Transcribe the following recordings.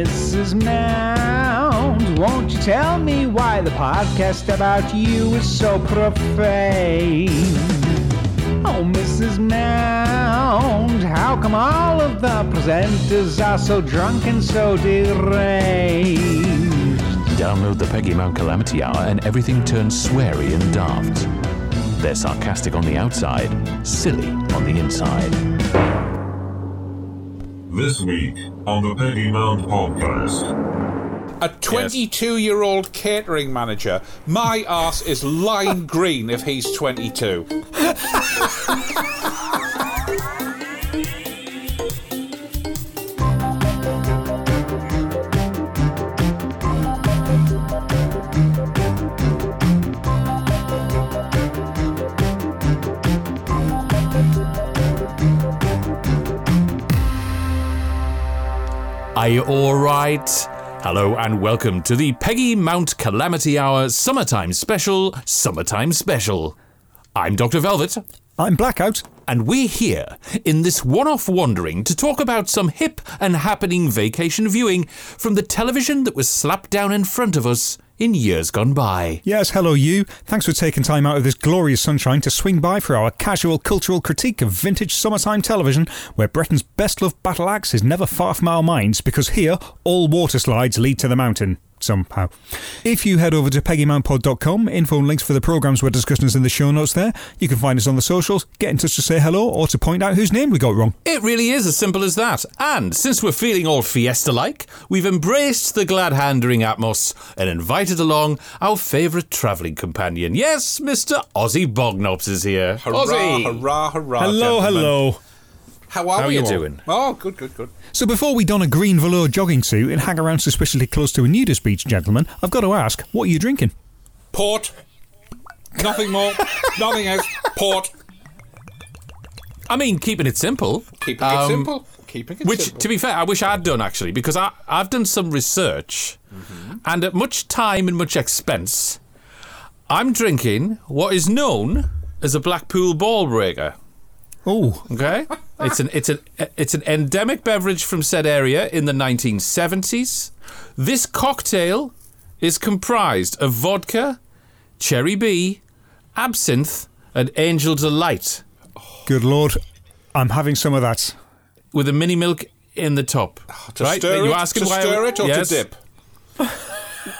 Mrs. Mount, won't you tell me why the podcast about you is so profane? Oh, Mrs. Mount, how come all of the presenters are so drunk and so deranged? Download the Peggy Mount Calamity Hour and everything turns sweary and daft. They're sarcastic on the outside, silly on the inside. This week on the Peggy Mount Podcast. A 22 year old catering manager. My ass is lime green if he's 22. Are you alright? Hello and welcome to the Peggy Mount Calamity Hour Summertime Special, Summertime Special. I'm Dr. Velvet, I'm blackout. and we're here in this one off wandering to talk about some hip and happening vacation viewing from the television that was slapped down in front of us in years gone by. Yes, hello you. Thanks for taking time out of this glorious sunshine to swing by for our casual cultural critique of vintage summertime television, where Britain's best loved battle axe is never far from our minds, because here all water slides lead to the mountain. Somehow. If you head over to peggymountpod.com, info and links for the programmes we're discussing is in the show notes there. You can find us on the socials, get in touch to say hello, or to point out whose name we got wrong. It really is as simple as that. And since we're feeling all fiesta like, we've embraced the glad handering atmos and invited along our favourite travelling companion. Yes, Mr. Ozzy Bognops is here. Hurrah, Ozzy! hurrah, hurrah. Hello, gentlemen. hello. How are How we you all? doing? Oh, good, good, good. So before we don a green velour jogging suit and hang around suspiciously close to a nudist beach, gentlemen, I've got to ask, what are you drinking? Port. Nothing more. Nothing else. Port. I mean, keeping it simple. Keeping it Um, simple. Keeping it simple. Which, simple. to be fair, I wish I'd done actually, because I, I've done some research, Mm-hmm. and at much time and much expense, I'm drinking what is known as a Blackpool ball breaker. Oh, Okay, it's an it's an it's an endemic beverage from said area in the 1970s. This cocktail is comprised of vodka, Cherry B, absinthe, and angel delight, good lord. I'm having some of that. with a mini milk in the top. Ah, to right? stir you it, asking to why I- stir it or Yes. to dip?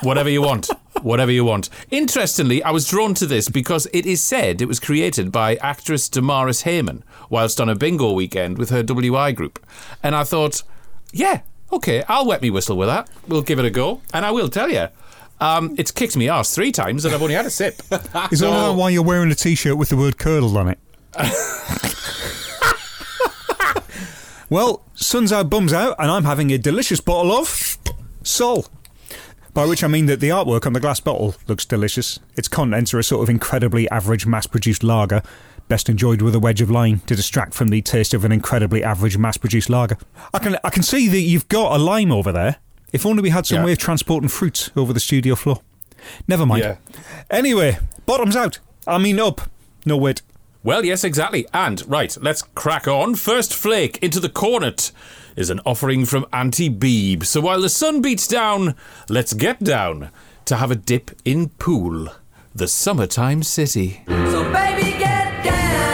Whatever you want. Whatever you want. Interestingly, I was drawn to this because it is said it was created by actress Damaris Hayman whilst on a bingo weekend with her WI group. And I thought, yeah, okay, I'll wet me whistle with that. We'll give it a go. And I will tell you, um, it's kicked me arse three times and I've only had a sip. Is all that why you're wearing a t-shirt with the word curdled on it? well, sun's out, bums out, and I'm having a delicious bottle of Sol. By which I mean that the artwork on the glass bottle looks delicious. Its contents are a sort of incredibly average mass-produced lager, best enjoyed with a wedge of lime to distract from the taste of an incredibly average mass-produced lager. I can I can see that you've got a lime over there. If only we had some Yeah. way of transporting fruit over the studio floor. Never mind. Yeah. Anyway, bottoms out. I mean up. No wait. Well, yes, exactly. And, right, let's crack on. First flake into the cornet is an offering from Auntie Beeb. So while the sun beats down, let's get down to have a dip in Poole, the summertime city. So baby, get down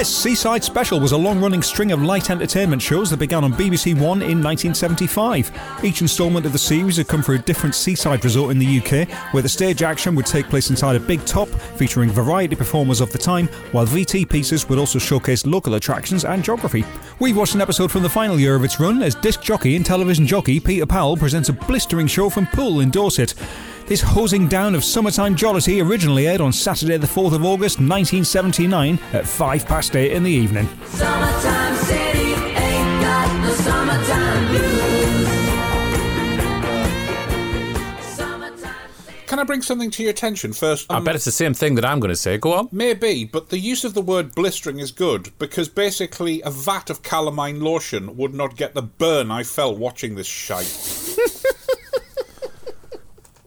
Yes, Seaside Special was a long running string of light entertainment shows that began on BBC One in 1975. Each instalment of the series had come from a different seaside resort in the UK, where the stage action would take place inside a big top, featuring variety performers of the time, while VT pieces would also showcase local attractions and geography. We've watched an episode from the final year of its run as disc jockey and television jockey Peter Powell presents a blistering show from Poole in Dorset. This hosing down of summertime jollity originally aired on Saturday, the 4th of August 1979 at 5 past 8 in the evening. Summertime city ain't got the summertime blues. Can I bring something to your attention first? I Um, bet it's the same thing that I'm going to say. Go on. Maybe, but the use of the word blistering is good because basically a vat of calamine lotion would not get the burn I felt watching this shite.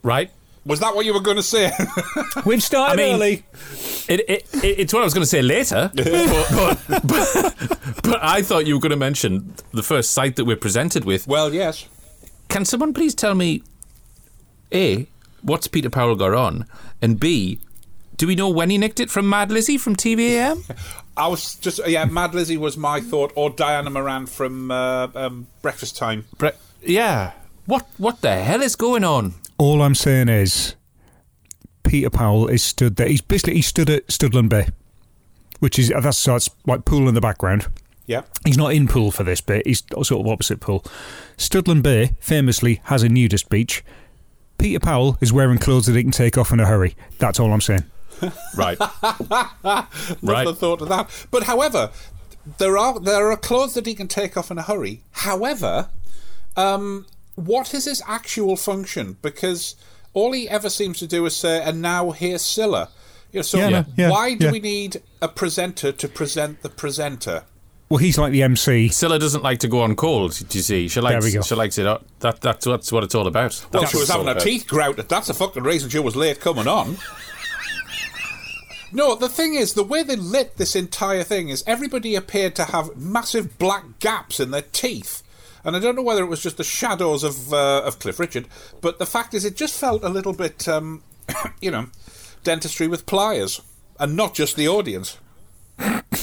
right? Was that what you were going to say? We've started I mean- early. It, it, it, it's what I was going to say later, but, but, but, but I thought you were going to mention the first site that we're presented with. well, yes. Can someone please tell me, A, what's Peter Powell got on? And B, do we know when he nicked it from Mad Lizzie from TVAM? I was just yeah. Mad Lizzie was my thought, or Diana Moran from uh, um, Breakfast Time. Bre- yeah. What what the hell is going on? All I'm saying is, Peter Powell is stood there. He's basically he stood at Studland Bay, which is that's so it's like Poole in the background. Yeah. He's not in Poole for this bit. He's sort of opposite Poole. Studland Bay famously has a nudist beach. Peter Powell is wearing clothes that he can take off in a hurry. That's all I'm saying. Right. Love right. the thought of that. But however, there are there are clothes that he can take off in a hurry. However, um, what is his actual function? Because all he ever seems to do is say, "And now here's Cilla." You know, so Yeah, no, yeah, why do yeah. we need a presenter to present the presenter? Well, he's like the MC. Cilla doesn't like to go on cold, do you see? She likes, we go. She likes it. That, that's, that's what it's all about. Well, That's she was having her about. teeth grouted. That's the fucking reason she was late coming on. No, the thing is, the way they lit this entire thing is everybody appeared to have massive black gaps in their teeth. And I don't know whether it was just the shadows of uh, of Cliff Richard, but the fact is, it just felt a little bit, um, you know, dentistry with pliers, and not just the audience.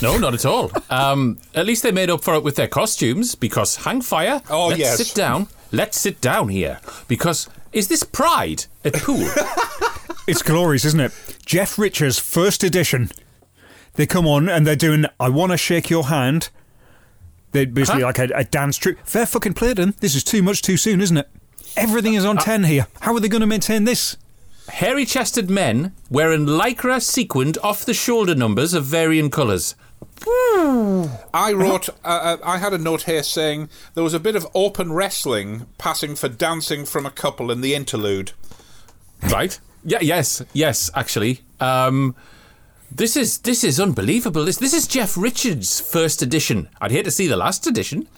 No, not at all. Um, at least they made up for it with their costumes because hang fire. Oh, let's yes. sit down. Let's sit down here because is this Pride at Poole? It's glorious, isn't it? Jeff Richards, first edition. They come on and they're doing I Want to Shake Your Hand. They're basically Huh? like a, a dance troupe. Fair fucking play to them. This is too much too soon, isn't it? Everything is on 10 here. How are they going to maintain this? Hairy chested men wearing lycra sequined off the shoulder numbers of varying colours. I wrote, uh, uh, I had a note here saying there was a bit of open wrestling passing for dancing from a couple in the interlude. Right? Yeah, yes, yes, actually. Um, this is this is unbelievable. This this is Jeff Richards' first edition. I'd hate to see the last edition.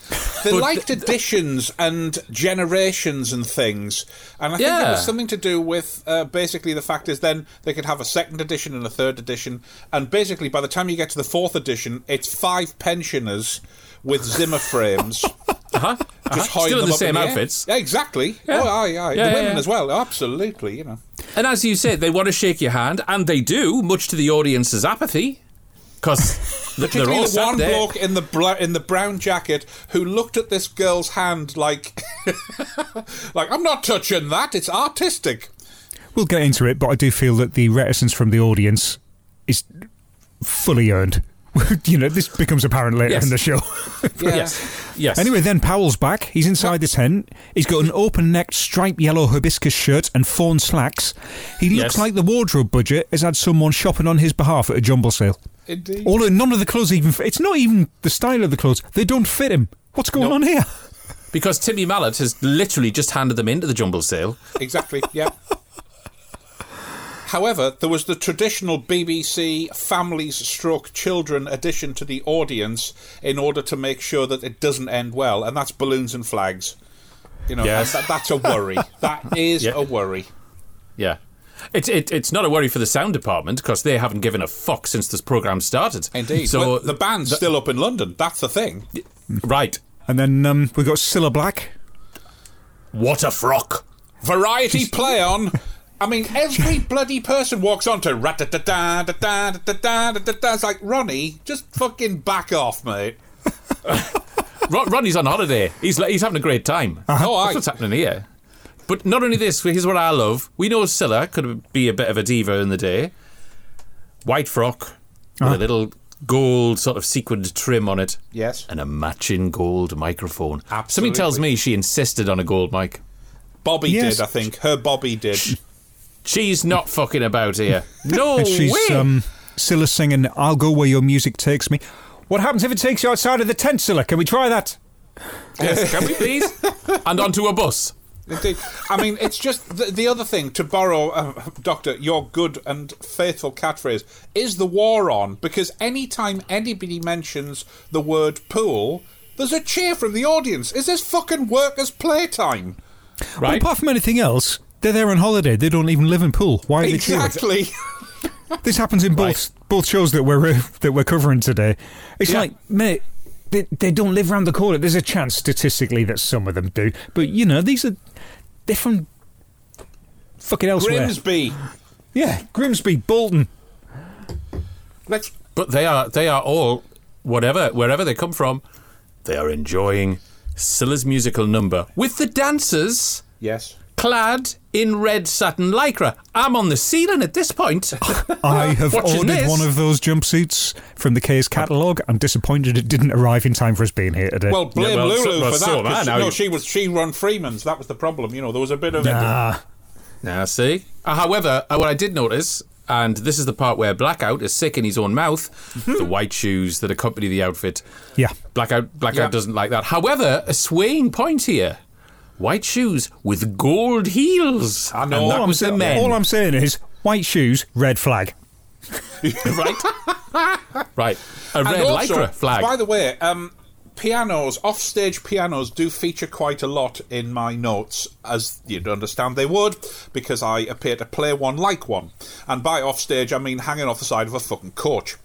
They liked th- additions and generations and things, and I think it was something to do with uh, basically the fact is then they could have a second edition and a third edition, and basically by the time you get to the fourth edition, it's five pensioners with Zimmer frames. Uh-huh, Just uh-huh. hiding Still in them the up same the outfits. Yeah, exactly. Yeah. Oh, aye, aye. Yeah, the yeah, women yeah. as well. Absolutely, you know. And as you said, they want to shake your hand, and they do, much to the audience's apathy, because they're Particularly all the one there. bloke in the bla- in the brown jacket who looked at this girl's hand like, like I'm not touching that. It's artistic. We'll get into it, but I do feel that the reticence from the audience is fully earned. you know, this becomes apparent later Yes. in the show. Yeah. Yes, yes. Anyway, then Powell's back. He's inside the tent. He's got an open necked striped yellow hibiscus shirt and fawn slacks. He looks Yes. like the wardrobe budget has had someone shopping on his behalf at a jumble sale. Indeed. Although none of the clothes even fit. It's not even the style of the clothes. They don't fit him. What's going Nope. on here? because Timmy Mallett has literally just handed them into the jumble sale. Exactly. Yeah. However, there was the traditional BBC families stroke children addition to the audience in order to make sure that it doesn't end well, and that's balloons and flags. You know, Yes. that, that's a worry. That is Yeah. a worry. Yeah. It's it, it's not a worry for the sound department because they haven't given a fuck since this program started. Indeed. So Well, the band's still up in London. That's the thing. right. And then um, we've got Cilla Black. What a frock. Variety play on. I mean, every bloody person walks on to rat da da da da da da da da da. It's like Ronnie, just fucking back off, mate. Ron, Ronnie's on holiday. He's like, he's having a great time. Oh, aye. That's what's happening here. But not only this, here's what I love. We know Cilla could be a bit of a diva in the day. White frock with a little gold sort of sequined trim on it. Yes. And a matching gold microphone. Something Absolutely. tells me she insisted on a gold mic. Bobby Yes. did, I think. Her Bobby did. She's not fucking about here. No she's way. um, Cilla singing I'll Go Where Your Music Takes Me. What happens if it takes you outside of the tent, Cilla? Can we try that? yes, can we please? and onto a bus. Indeed. I mean, it's just the, the other thing, to borrow, uh, Doctor, your good and faithful catchphrase, is the war on? Because any time anybody mentions the word Poole, there's a cheer from the audience. Is this fucking workers' playtime? Well, Right? apart from anything else, They're there on holiday. They don't even live in Poole. Why are they cheering? Exactly. This happens in both both shows that we're uh, that we're covering today. It's Yeah. like, mate, they, they don't live around the corner. There's a chance statistically that some of them do, but you know these are they're from fucking elsewhere. Grimsby. Yeah, Grimsby, Bolton. Let's. But they are they are all whatever wherever they come from, they are enjoying Cilla's musical number with the dancers Yes. clad in red satin lycra. I'm on the ceiling at this point. I have Watching ordered this. one of those jumpsuits from the Kays catalogue. I'm disappointed it didn't arrive in time for us being here today. Well, blame well, Lulu well, for so that. am I 'cause, no, she was she run Freeman's. That was the problem. You know, there was a bit of nah. now, see. Uh, however, uh, what I did notice, and this is the part where Blackout is sick in his own mouth, the white shoes that accompany the outfit. Yeah. Blackout Blackout Yeah. doesn't like that. However, a swaying point here. White shoes with gold heels. I know. And that All I'm was the men. All I'm saying is white shoes, red flag. right? right. A And red also, lycra flag. By the way, um, pianos, offstage pianos, do feature quite a lot in my notes, as you'd understand they would, because I appear to play one like one. And by offstage, I mean hanging off the side of a fucking coach.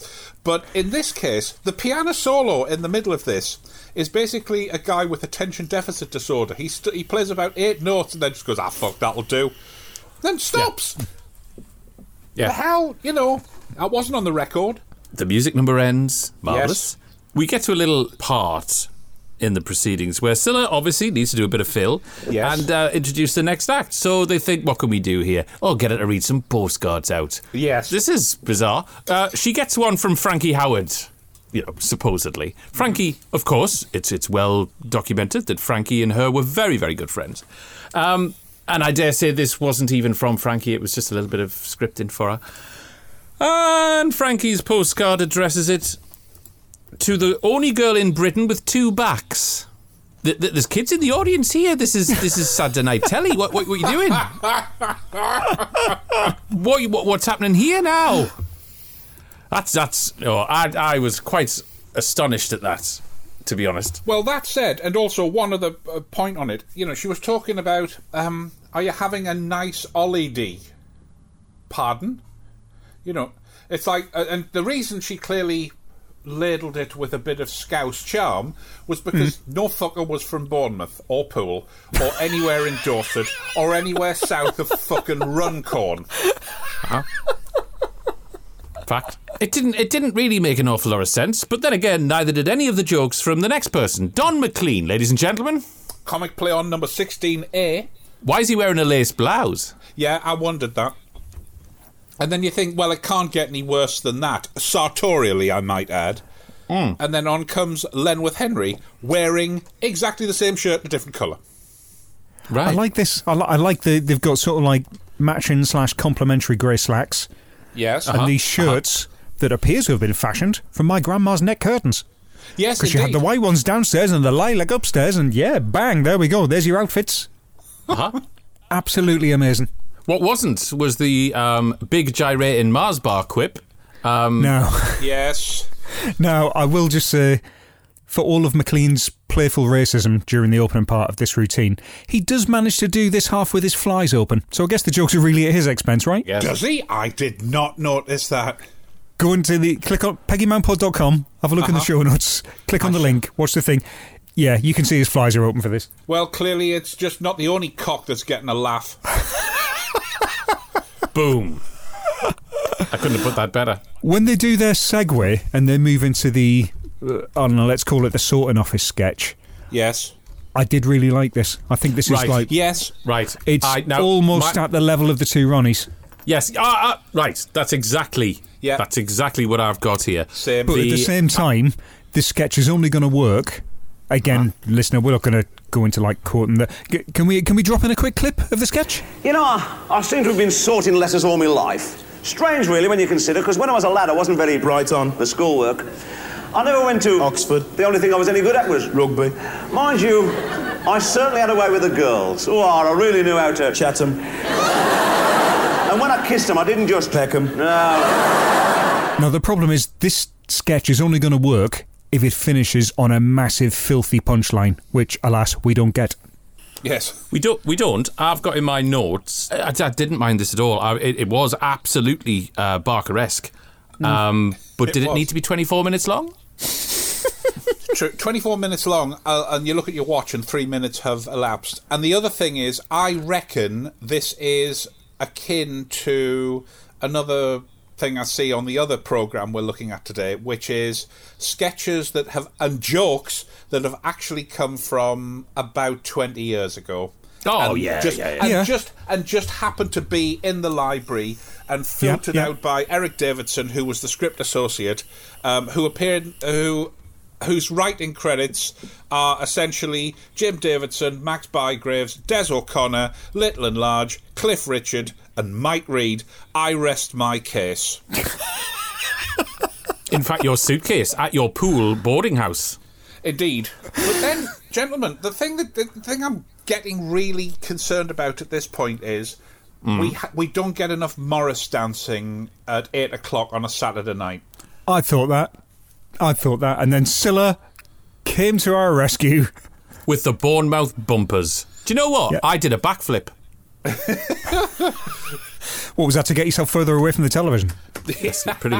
But in this case, the piano solo in the middle of this is basically a guy with attention deficit disorder. He st- he plays about eight notes and then just goes, ah, fuck, that'll do. Then stops. yeah. The hell, you know, that wasn't on the record. The music number ends. Marvelous. Yes. We get to a little part in the proceedings where Cilla obviously needs to do a bit of fill Yes. and uh, introduce the next act. So they think, what can we do here? Oh, get her to read some postcards out. Yes. This is bizarre. Uh, she gets one from Frankie Howerd. You know, supposedly. Frankie, of course, it's it's well documented that Frankie and her were very, very good friends. Um, and I dare say this wasn't even from Frankie, it was just a little bit of scripting for her. And Frankie's postcard addresses it to the only girl in Britain with two backs. Th- th- There's kids in the audience here. This is this is Saturday Night Telly. What what, what are you doing? what, what what's happening here now? That's that's. Oh, I I was quite astonished at that, to be honest. Well, that said, and also one other uh, point on it, you know, she was talking about, um, are you having a nice Ollie D? Pardon? You know, it's like, uh, and the reason she clearly ladled it with a bit of scouse charm was because no fucker was from Bournemouth or Poole or anywhere in Dorset or anywhere south of fucking Runcorn. Fact. It didn't. It didn't really make an awful lot of sense. But then again, neither did any of the jokes from the next person, Don Maclean, ladies and gentlemen. Comic play on number 16A. Why is he wearing a lace blouse? Yeah, I wondered that. And then you think, well, it can't get any worse than that, sartorially, I might add. Hmm. And then on comes Lenworth Henry wearing exactly the same shirt in a different colour. Right. I like this. I, li- I like the they've got sort of like matching slash complementary grey slacks Yes. and these shirts that appears to have been fashioned from my grandma's neck curtains. Yes, Because you had the white ones downstairs and the lilac upstairs, and yeah, bang, there we go. There's your outfits. Uh-huh. Absolutely amazing. What wasn't was the um, big gyrating Mars bar quip. Um, Now, Yes. now I will just say, for all of Maclean's playful racism during the opening part of this routine, he does manage to do this half with his flies open. So I guess the jokes are really at his expense, right? yes. Does he? I did not notice that. Go into the click on peggymountpod.com, have a look in the uh-huh. show notes, click on the link, watch the thing. Yeah, you can see his flies are open for this. Well, clearly it's just not the only cock that's getting a laugh. Boom. I couldn't have put that better. When they do their segue and they move into the, I don't know, let's call it the sorting office sketch, Yes. I did really like this. I think this is Right. like Yes. Right. it's I- now, almost my- at the level of the two Ronnies. Yes. Ah, ah, right. That's exactly. Yeah. That's exactly what I've got here. Same. But at the The- same time, this sketch is only going to work. Again, listener, we're not going to go into like quoting the. G- Can we can we drop in a quick clip of the sketch? You know, I, I seem to have been sorting letters all my life. Strange, really, when you consider, because when I was a lad, I wasn't very bright on the schoolwork. I never went to Oxford. The only thing I was any good at was Rugby. Mind you, I certainly had a way with the girls. Oh, I really knew how to. Chatham. And when I kissed them, I didn't just Peckham. No. Now the problem is this sketch is only going to work if it finishes on a massive, filthy punchline, which, alas, we don't get. Yes. We don't. We don't. I've got in my notes. I, I didn't mind this at all. I, it, it was absolutely uh, Barker-esque. Um, but It did it was. need to be 24 minutes long? True, 24 minutes long, uh, and you look at your watch and three minutes have elapsed. And the other thing is, I reckon this is akin to another thing I see on the other program we're looking at today, which is sketches that have, and jokes that have actually come from about 20 years ago. Oh, and yeah, just, yeah, yeah. And Yeah. just and just happened to be in the library and filtered yeah. out by Eric Davidson, who was the script associate, um, who appeared, who whose writing credits are essentially Jim Davidson, Max Bygraves, Des O'Connor, Little and Large, Cliff Richard, and Mike Reid. I rest my case. In fact, your suitcase at your Poole boarding house. Indeed. But then, gentlemen, the thing that the thing I'm getting really concerned about at this point is we mm. ha- we don't get enough Morris dancing at eight o'clock on a Saturday night. I thought that. I thought that. And then Cilla came to our rescue. with the Bournemouth bumpers. Do you know what? Yeah. I did a backflip. What was that to get yourself further away from the television? Yes, pretty.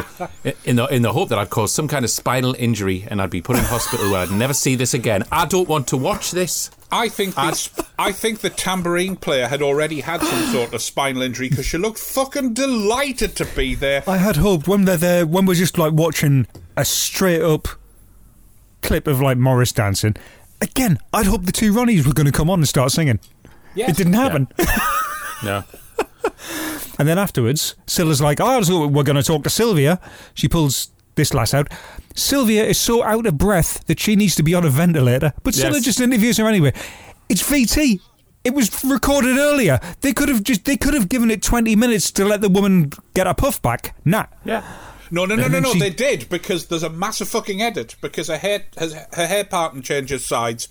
In the in the hope that I'd cause some kind of spinal injury and I'd be put in hospital where I'd never see this again. I don't want to watch this. I think this, I think the tambourine player had already had some sort of spinal injury because she looked fucking delighted to be there. I had hoped when they're there, when we're just like watching a straight up clip of like Morris dancing. Again, I'd hoped the two Ronnies were going to come on and start singing. Yes. It didn't happen. No. And then afterwards, Cilla's like, oh, we're going to talk to Sylvia. She pulls this lass out. Sylvia is so out of breath that she needs to be on a ventilator, but Cilla Yes. just interviews her anyway. It's VT. It was recorded earlier. They could have just they could have given it 20 minutes to let the woman get her puff back. Nah. Yeah. No, no, no, And no, no. she- They did because there's a massive fucking edit because her hair, her, her hair pattern changes sides.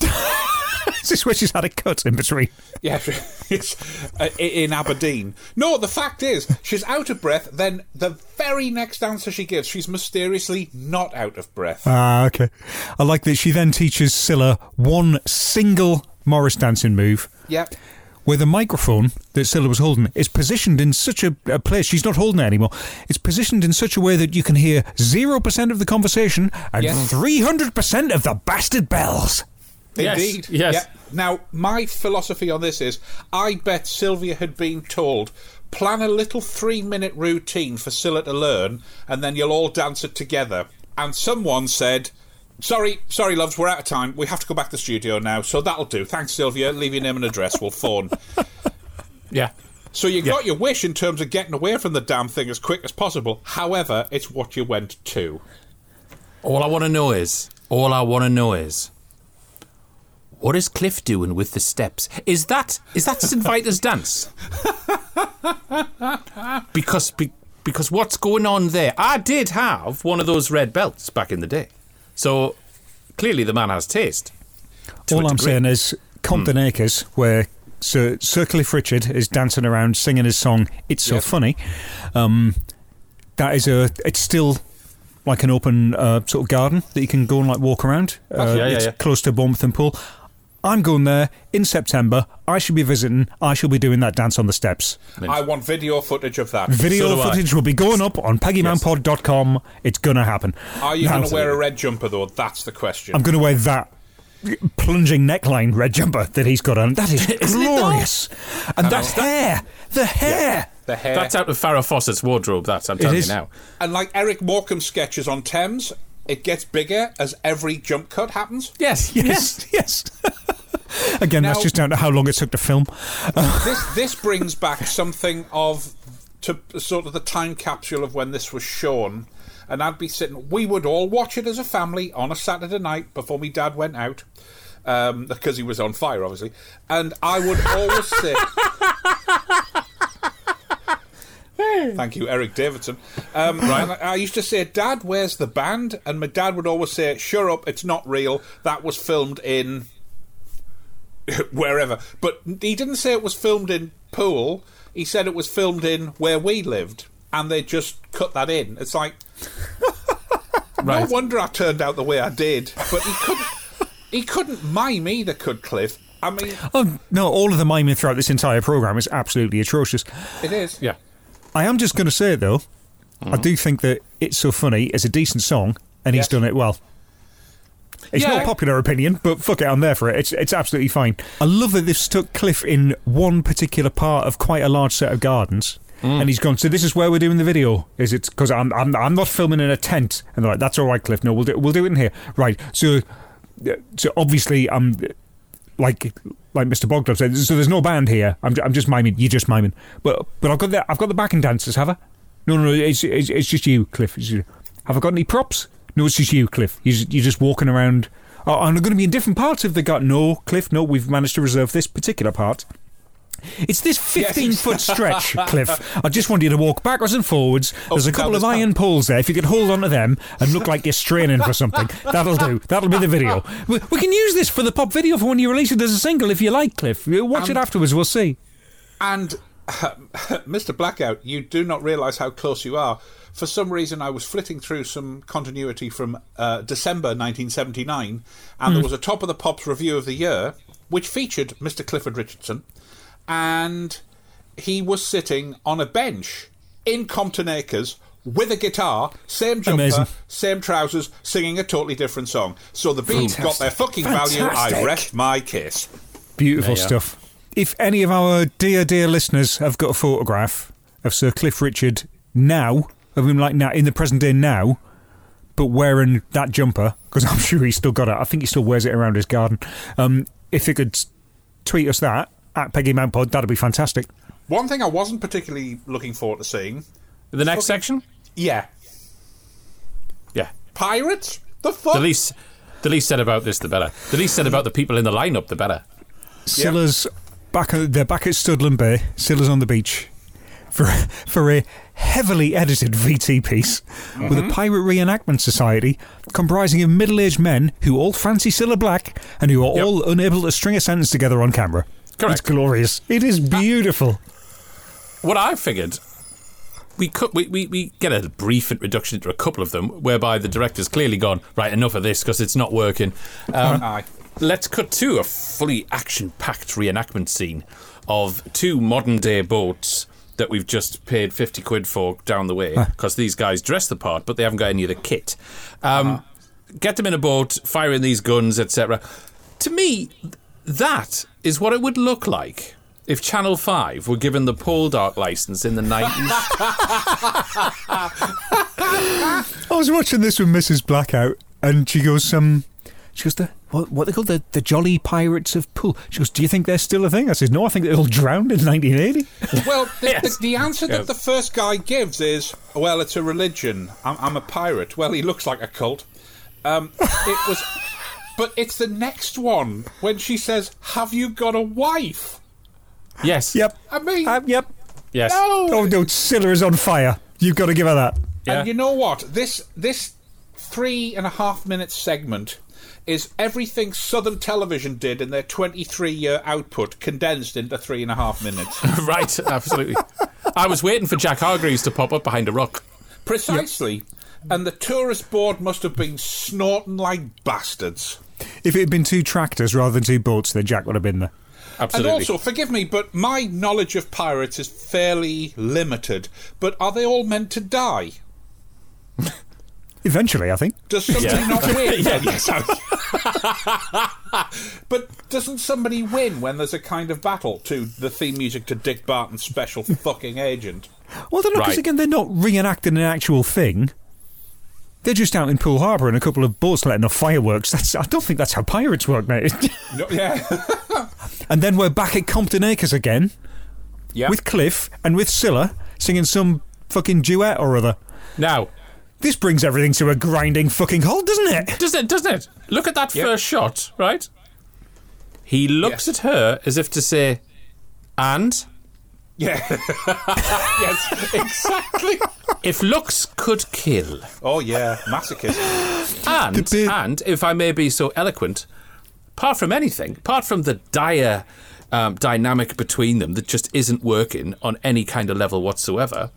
Is this where she's had a cut in between? Yeah, it's uh, in Aberdeen. No, the fact is, she's out of breath. Then the very next answer she gives, she's mysteriously not out of breath. Ah, okay. I like that she then teaches Cilla one single Morris dancing move. Yep. where the microphone that Cilla was holding is positioned in such a, a place, she's not holding it anymore, it's positioned in such a way that you can hear 0% of the conversation and Yes. 300% of the bastard bells. Yes, Indeed. yes. Yeah. Now, my philosophy on this is I bet Sylvia had been told plan a little three minute routine for Cilla to learn, and then you'll all dance it together. And someone said, Sorry, sorry, loves, we're out of time. We have to go back to the studio now, so that'll do. Thanks, Sylvia. Leave your name and address. We'll phone. Yeah. So you got your wish in terms of getting away from the damn thing as quick as possible. However, it's what you went to. All I want to know is, all I want to know is, what is Cliff doing with the steps? Is that is that St Vitus dance? because be, because what's going on there? I did have one of those red belts back in the day, so clearly the man has taste. All I'm degree. saying is Compton Acres, where Sir, Sir Cliff Richard is dancing around singing his song "It's So Yep. Funny." Um, that is a. It's still like an open uh, sort of garden that you can go and like walk around. Uh, yeah, yeah, it's yeah. close to Bournemouth and Poole. I'm going there in September. I shall be visiting. I shall be doing that dance on the steps. I want video footage of that. Video So do I. footage will be going up on PeggyMountPod.com. It's going to happen. Are you going to wear a red jumper, though? That's the question. I'm going to wear that plunging neckline red jumper that he's got on. That is glorious. And that hair, the hair. the hair. That's out of Farrah Fawcett's wardrobe. That's I'm telling you now. And like Eric Morecambe's sketches on Thames, it gets bigger as every jump cut happens. Yes, Yes, yes. Again, that's Now- just down to how long it took to film. this this brings back something of to sort of the time capsule of when this was shown. And I'd be sitting. We would all watch it as a family on a Saturday night before my dad went out, um, because he was on fire, obviously. And I would always sit. Thank you, Eric Davidson. Um, I, I used to say, "Dad, where's the band?" And my dad would always say, "Sure up, it's not real. That was filmed in wherever." But he didn't say it was filmed in Poole. He said it was filmed in where we lived, and they just cut that in. It's like, no wonder I turned out the way I did. But he couldn't. He couldn't mime either, could Cliff? I mean, Oh, no, all of the miming throughout this entire programme is absolutely atrocious. it is. Yeah. I am just going to say, though, I mm. do think that It's So Funny It's a decent song, and he's done it well. It's Yeah. not a popular opinion, but fuck it, I'm there for it. It's, it's absolutely fine. I love that they've stuck Cliff in one particular part of quite a large set of gardens. Mm. And he's gone. So this is where we're doing the video. Is it because I'm, I'm I'm not filming in a tent? And they're like, "That's all right, Cliff. No, we'll do we'll do it in here." Right. So, so obviously I'm like like Mr. Bogdub said. So there's no band here. I'm, I'm just miming. You're just miming. But but I've got the I've got the backing dancers. Have I? No, no, no. It's it's, it's just you, Cliff. You. Have I got any props? No, it's just you, Cliff. You're, just- you're just walking around. Oh, I'm going to be in different parts of the garden. No, Cliff. No, we've managed to reserve this particular part. It's this 15 foot stretch, Cliff. I just want you to walk backwards and forwards. There's a couple of iron poles there. If you could hold on to them and look like you're straining for something, that'll do. That'll be the video. We, we can use this for the pop video for when you release it as a single if you like, Cliff. Watch it afterwards, we'll see. And Mr. Blackout, you do not realise how close you are. For some reason, I was flitting through some continuity from uh, December 1979, and there was a Top of the Pops review of the year, which featured Mr. Clifford Richardson, and he was sitting on a bench in Compton Acres with a guitar, same jumper, Amazing. same trousers, singing a totally different song. So the Beats got their fucking value. I Fantastic. rest my case. Beautiful Yeah, yeah. stuff. If any of our dear, dear listeners have got a photograph of Sir Cliff Richard now, of him like now, in the present day now, but wearing that jumper, because I'm sure he's still got it. I think he still wears it around his garden. Um, if you could tweet us that at Peggy Mount Pod, that'd be fantastic. One thing I wasn't particularly looking forward to seeing, The next section? yeah, Yeah. pirates. The fuck? The least, the least said about this, the better. The least said about the people in the lineup, the better. Cilla's back. At, they're back at Studland Bay. Cilla's on the beach for for a heavily edited VT piece with Mm-hmm. a pirate reenactment society comprising of middle-aged men who all fancy Cilla Black and who are Yep. all unable to string a sentence together on camera. Correct. It's glorious. It is beautiful. What I figured, we could we, we, we get a brief introduction into a couple of them, whereby the director's clearly gone right. Enough of this because it's not working. Um, Aye. let's cut to a fully action-packed reenactment scene of two modern-day boats that we've just paid 50 quid for down the way because these guys dress the part but they haven't got any of the kit um, get them in a boat firing these guns etc to me that is what it would look like if Channel 5 were given the Poldark license in the 90s. I was watching this with Mrs. Blackout, and she goes, um, she goes, the, what, what they call the, the Jolly Pirates of Poole. She goes, do you think they're still a thing? I said, no, I think they all drowned in 1980. Well, the, Yes. the, the answer Yes. that the first guy gives is, well, it's a religion. I'm, I'm a pirate. Well, he looks like a cult. Um, it was, but it's the next one when she says, "Have you got a wife?" yes. yep. I mean, Uh, yep. Yes. no. Oh, no, Cilla is on fire. You've got to give her that. Yeah. And you know what? This this three and a half minute segment is everything Southern Television did in their 23 year output condensed into three and a half minutes. right, absolutely. I was waiting for Jack Hargreaves to pop up behind a rock. Precisely. And the tourist board must have been snorting like bastards. If it had been two tractors rather than two boats, then Jack would have been there. Absolutely. And also, forgive me, but my knowledge of pirates is fairly limited. But are they all meant to die? Eventually, I think. Does somebody Yeah. not win? Yeah. Yes, I- but doesn't somebody win when there's a kind of battle to the theme music to Dick Barton's special fucking agent? Well, they're not, because Right. again, they're not reenacting an actual thing. They're just out in Poole Harbour and a couple of boats letting off fireworks. That's I don't think that's how pirates work, mate. No, yeah. and then we're back at Compton Acres again yeah. with Cliff and with Cilla singing some fucking duet or other. now, This brings everything to a grinding fucking halt, doesn't it? doesn't it? Doesn't it? Look at that Yep. first shot, right? He looks Yes. at her as if to say, "And yeah. yes, exactly. if looks could kill, Oh, yeah. Masochist. and and if I may be so eloquent, apart from anything, apart from the dire um, dynamic between them that just isn't working on any kind of level whatsoever,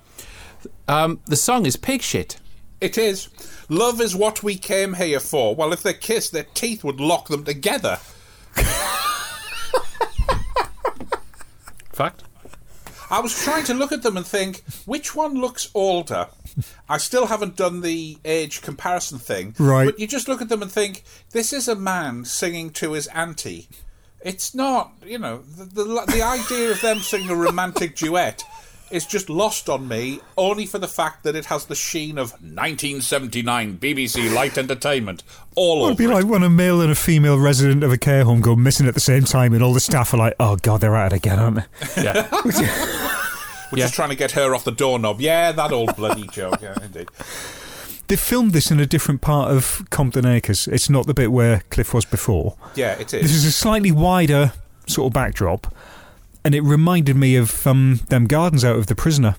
um, the song is pig shit." It is. Love is what we came here for. Well, if they kissed, their teeth would lock them together. Fact. I was trying to look at them and think which one looks older. I still haven't done the age comparison thing. Right. But you just look at them and think this is a man singing to his auntie. It's not, you know, the, the, the idea of them singing a romantic duet is just lost on me only for the fact that it has the sheen of 1979 BBC Light Entertainment all over It'd be it. like when a male and a female resident of a care home go missing at the same time, and all the staff are like, "Oh God, they're at it again, aren't they?" Yeah. We're yeah. just trying to get her off the doorknob. Yeah, that old bloody joke. Yeah, indeed. They filmed this in a different part of Compton Acres. It's not the bit where Cliff was before. Yeah, it is. This is. is a slightly wider sort of backdrop, and it reminded me of um, them gardens out of The Prisoner.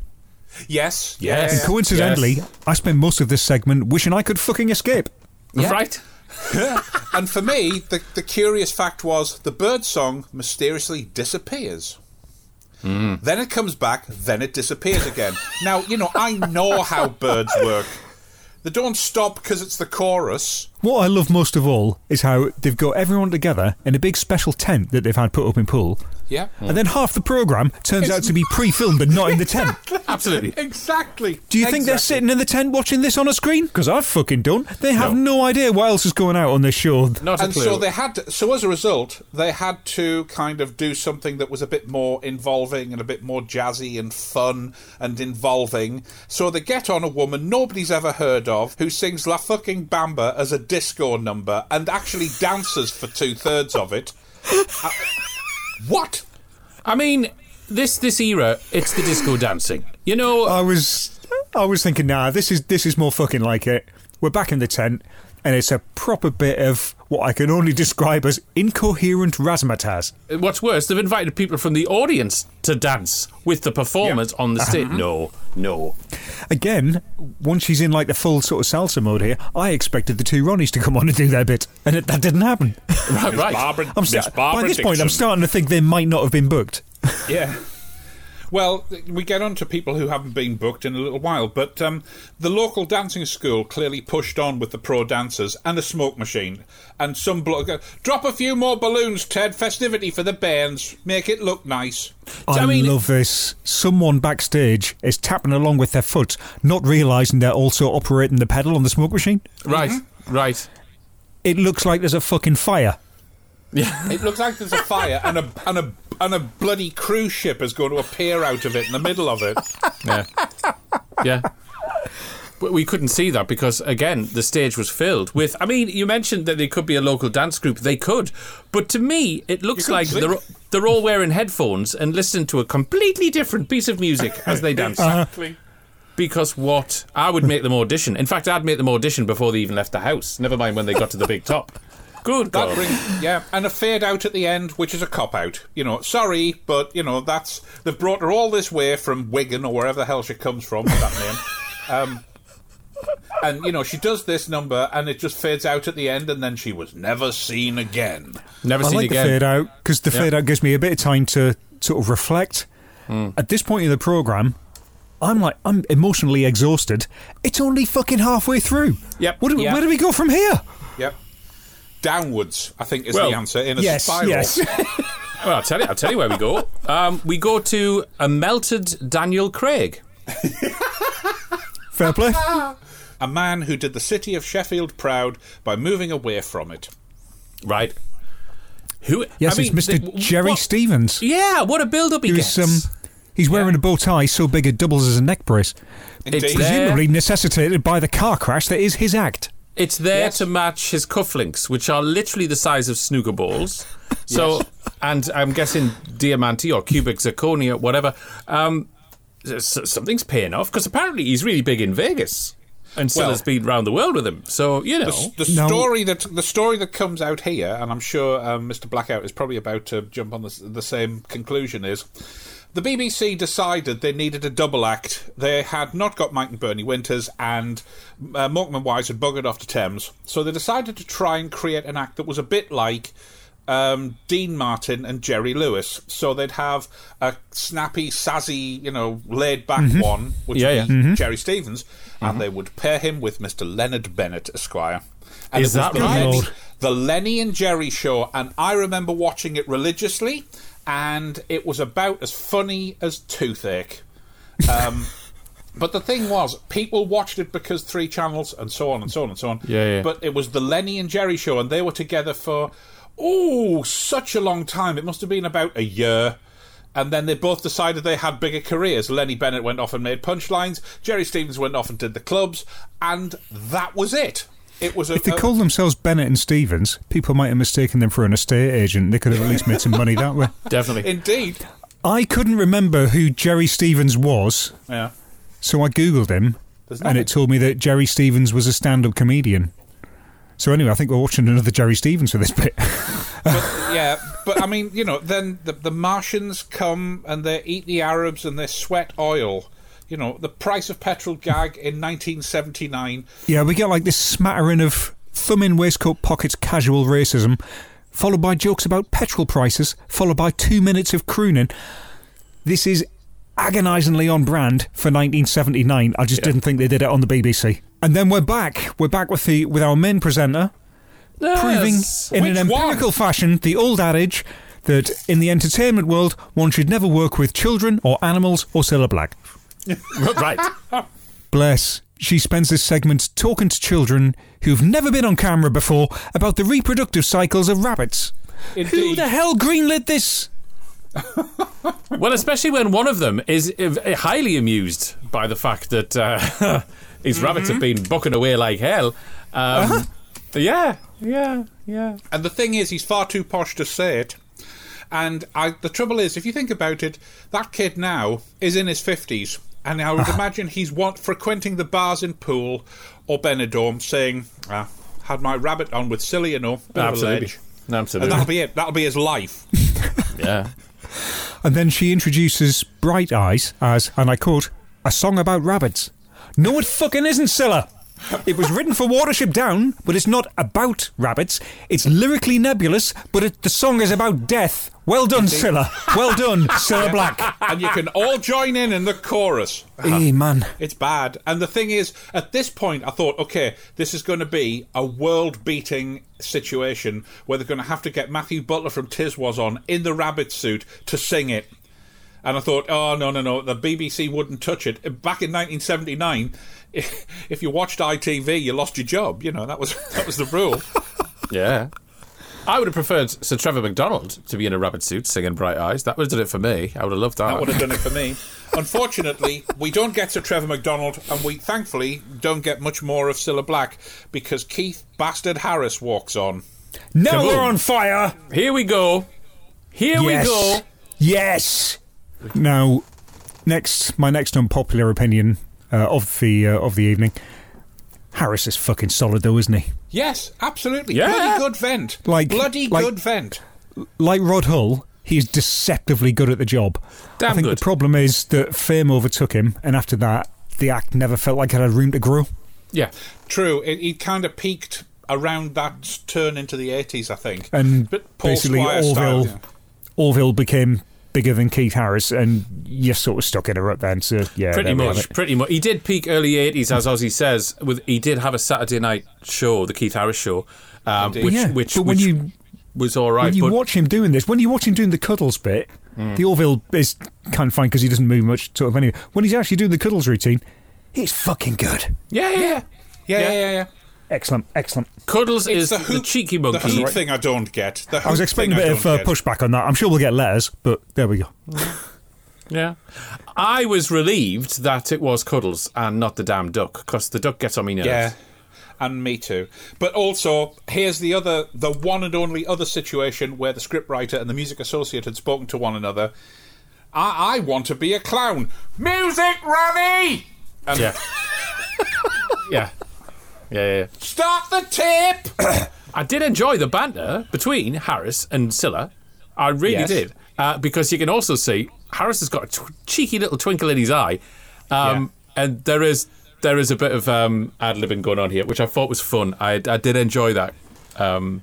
Yes. Yes. And coincidentally, Yes. I spent most of this segment wishing I could fucking escape. Right. And for me, the, the curious fact was the bird song mysteriously disappears. Then it comes back, then it disappears again. now, you know, I know how birds work. They don't stop because it's the chorus. What I love most of all is how they've got everyone together in a big special tent that they've had put up in Poole, Yeah. and then half the programme turns out to be pre-filmed and not in the tent. Absolutely. Exactly. Do you think they're Exactly. sitting in the tent watching this on a screen? Because I've fucking done. They have no. idea what else is going out on this show. Not a and clue. so they had to, so as a result they had to kind of do something that was a bit more involving and a bit more jazzy and fun and involving so they get on a woman nobody's ever heard of who sings la fucking bamba as a disco number and actually dances for two-thirds of it what I mean, this this era, it's the disco dancing. You know, I was, I was thinking, nah, this is this is more fucking like it. We're back in the tent, and it's a proper bit of what I can only describe as incoherent razzmatazz. Uh, what's worse, they've invited people from the audience to dance with the performers on the stage. Uh-huh. No, no. Again, once she's in like the full sort of salsa mode here, I expected the two Ronnies to come on and do their bit, and it, that didn't happen. Right, right. Barbara, I'm Miss sta- Barbara by this point, I'm starting to think they might not have been booked. Yeah. Well, we get on to people who haven't been booked in a little while, but um, the local dancing school clearly pushed on with the pro dancers and a smoke machine. And some bloke, go, drop a few more balloons, Ted. Festivity for the bands. Make it look nice. I, I mean- love this. Someone backstage is tapping along with their foot, not realising they're also operating the pedal on the smoke machine. Right, Mm-hmm. right. It looks like there's a fucking fire. Yeah. It looks like there's a fire and a and a and a bloody cruise ship is going to appear out of it in the middle of it. Yeah. Yeah. But we couldn't see that because, again, the stage was filled with. I mean, you mentioned that they could be a local dance group. They could. But to me, it looks like they're, they're all wearing headphones and listening to a completely different piece of music as they dance. Exactly. Because what? I would make them audition. In fact, I'd make them audition before they even left the house. Never mind when they got to the big top. Good That God. brings, yeah, and a fade out at the end, which is a cop out. You know, sorry, but you know that's they've brought her all this way from Wigan or wherever the hell she comes from with that name. Um, and you know she does this number, and it just fades out at the end, and then she was never seen again. Never I seen like the fade out because the fade out gives me a bit of time to sort of reflect. Hmm. At this point in the program, I'm like I'm emotionally exhausted. It's only fucking halfway through. Yep. What do, Yeah. Where do we go from here? Yep. Downwards, I think, is Well, the answer in a yes, spiral. yes. Well, I'll tell you. I'll tell you where we go. Um, we go to a melted Daniel Craig. Fair play. A man who did the city of Sheffield proud by moving away from it. Right. Who? Yes, I mean, it's Mr. the- Jerry what- Stevens. Yeah, what a build-up he, He gets. um, he's wearing a bow tie so big it doubles as a neck brace. Indeed. It's there. Presumably necessitated by the car crash that is his act. It's there Yes. to match his cufflinks, which are literally the size of snooker balls. So, and I'm guessing diamante or cubic zirconia, whatever. Um, something's paying off because apparently he's really big in Vegas and still Well- has been around the world with him. So you know, The, the No. story that the story that comes out here, and I'm sure um, Mr. Blackout is probably about to jump on the, the same conclusion, is the BBC decided they needed a double act. They had not got Mike and Bernie Winters, and uh, Morecambe and Wise had buggered off to Thames, so they decided to try and create an act that was a bit like. Um, Dean Martin and Jerry Lewis. So they'd have a snappy, sassy, you know, laid back one, which Yeah, would yeah. be Jerry Stevens, and they would pair him with Mr. Leonard Bennett, Esquire. And Is that the right? Lenny, the Lenny and Jerry show, and I remember watching it religiously. And it was about as funny as toothache. Um, but the thing was, people watched it because three channels and so on and so on and so on. Yeah, yeah. But it was the Lenny and Jerry show, and they were together for oh such a long time. It must have been about a year. And then they both decided they had bigger careers. Lenny Bennett went off and made punchlines. Jerry Stevens went off and did the clubs, and that was it. It was a, If they a- called themselves Bennett and Stevens, people might have mistaken them for an estate agent. They could have at least made some money that way. Definitely. indeed. I couldn't remember who Jerry Stevens was, Yeah. so I googled him, and it told me that Jerry Stevens was a stand-up comedian. So anyway, I think we're watching another Jerry Stevens for this bit. yeah, but I mean, you know, then the, the Martians come and they eat the Arabs and they sweat oil. You know, the price of petrol gag in 1979. yeah, we get like this smattering of thumb in waistcoat pockets casual racism, followed by jokes about petrol prices, followed by two minutes of crooning. This is agonisingly on brand for 1979. I just didn't think they did it on the BBC. And then we're back. We're back with the with our main presenter. proving Yes. in an Which one? empirical fashion the old adage that in the entertainment world one should never work with children or animals or Cilla Black. right. Bless. She spends this segment talking to children who've never been on camera before about the reproductive cycles of rabbits. Who the hell greenlit this? Well, especially when one of them is uh, highly amused by the fact that uh, these rabbits have been bucking away like hell. Um, Yeah, yeah, yeah. And the thing is, he's far too posh to say it. And I, the trouble is, if you think about it, that kid now is in his 50s. And I would imagine he's want, frequenting the bars in Poole or Benidorm saying, ah, had my rabbit on with Cilla, you know, bit of a Absolutely. And Absolutely. that'll be it. That'll be his life. yeah. And then she introduces Bright Eyes as, and I quote, a song about rabbits. No, it fucking isn't, Cilla. It was written for Watership Down, but it's not about rabbits. It's lyrically nebulous, but it, the song is about death. Well done, Cilla. Well done, Cilla Black. and you can all join in in the chorus. Hey, man. It's bad. And the thing is, at this point, I thought, okay, this is going to be a world beating situation where they're going to have to get Matthew Butler from Tiswas on in the rabbit suit to sing it. And I thought, oh, no, no, no, the BBC wouldn't touch it. Back in 1979, if you watched ITV, you lost your job. You know, that was, that was the rule. Yeah. I would have preferred Sir Trevor McDonald to be in a rabbit suit singing Bright Eyes. That would have done it for me. I would have loved that. That would have done it for me. Unfortunately, we don't get Sir Trevor McDonald, and we thankfully don't get much more of Cilla Black because Keith Bastard Harris walks on. Now Kaboom. we're on fire. Here we go. Here yes. we go. Yes. Now, next, my next unpopular opinion uh, of the uh, of the evening. Harris is fucking solid, though, isn't he? Yes, absolutely. Yeah. Bloody good vent. Like- Bloody like- good vent. Like Rod Hull, he's deceptively good at the job. Damn I think good. the problem is that fame overtook him, and after that, the act never felt like it had room to grow. Yeah. True, it, he kind of peaked around that turn into the 80s, I think. And But Paul basically, Squire style, Orville, yeah. Orville became bigger than Keith Harris, and you're sort of stuck in a rut then. So yeah, Pretty there we have much, pretty much. He did peak early '80s, as Ozzy says. With he did have a Saturday night show, the Keith Harris show, um, which Yeah, which, but when which you- was all right. when you but watch him doing this, when you watch him doing the cuddles bit, Hmm. the Orville is kind of fine because he doesn't move much. Sort of anyway. When he's actually doing the cuddles routine, he's fucking good. yeah, yeah, yeah. Yeah, yeah, yeah. yeah. Excellent, excellent. Cuddles It's is the, the, hoop, cheeky The monkey. hoop thing I don't get. I was expecting a bit of uh, pushback on that. I'm sure we'll get letters, but there we go. Yeah. I was relieved that it was Cuddles and not the damn duck, because the duck gets on me nerves. Yeah. And me too. But also, here's the other, the one and only other situation where the scriptwriter and the music associate had spoken to one another. I, I want to be a clown. Music, Ronnie! And Yeah. yeah. Yeah, yeah. start the tape! I did enjoy the banter between Harris and Cilla. I really Yes. did. Uh, because you can also see Harris has got a cheeky little twinkle in his eye. Um, And there is there is a bit of um, ad libbing going on here, which I thought was fun. I, I did enjoy that. Um,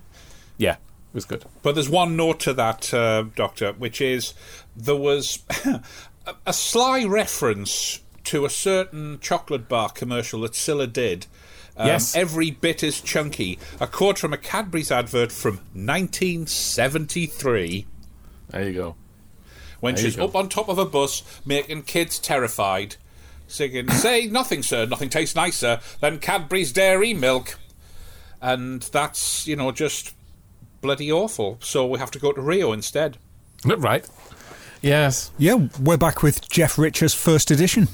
yeah, it was good. But there's one note to that, uh, Doctor, which is there was a, a sly reference to a certain chocolate bar commercial that Cilla did. Um, Yes. Every bit is chunky. A quote from a Cadbury's advert from 1973. There you go. when There she's go. up on top of a bus making kids terrified, singing, Say nothing, sir, nothing tastes nicer than Cadbury's Dairy Milk. And that's, you know, just bloody awful. So we have to go to Rio instead. Right. Yes. Yeah, we're back with Jeff Richards' first edition.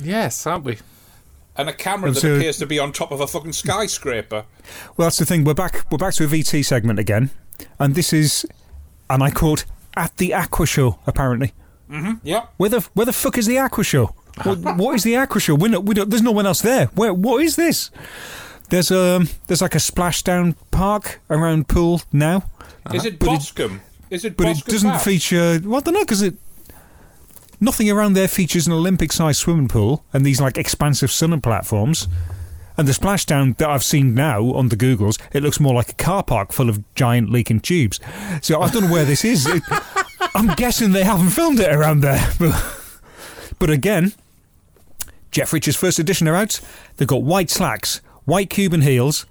Yes, aren't we? And a camera that so- appears to be on top of a fucking skyscraper. Well, that's the thing. We're back. We're back to a VT segment again, and this is, and I quote, at the Aqua Show. Apparently, Mm-hmm. Yeah. where the where the fuck is the Aqua Show? what, what is the Aqua Show? We don't, we don't, there's no one else there. Where? What is this? There's um there's like a splashdown park around Poole now, Is it But it- Boscombe? Is it but Boscombe it doesn't feature. Well, I don't know because it. Nothing around there features an Olympic-sized swimming pool and these like expansive sunning platforms. And the splashdown that I've seen now on the Googles, it looks more like a car park full of giant leaking tubes. So I don't know where this is. It- I'm guessing they haven't filmed it around there. But, but again, Jeff Rich's first edition are out. They've got white slacks, white Cuban heels,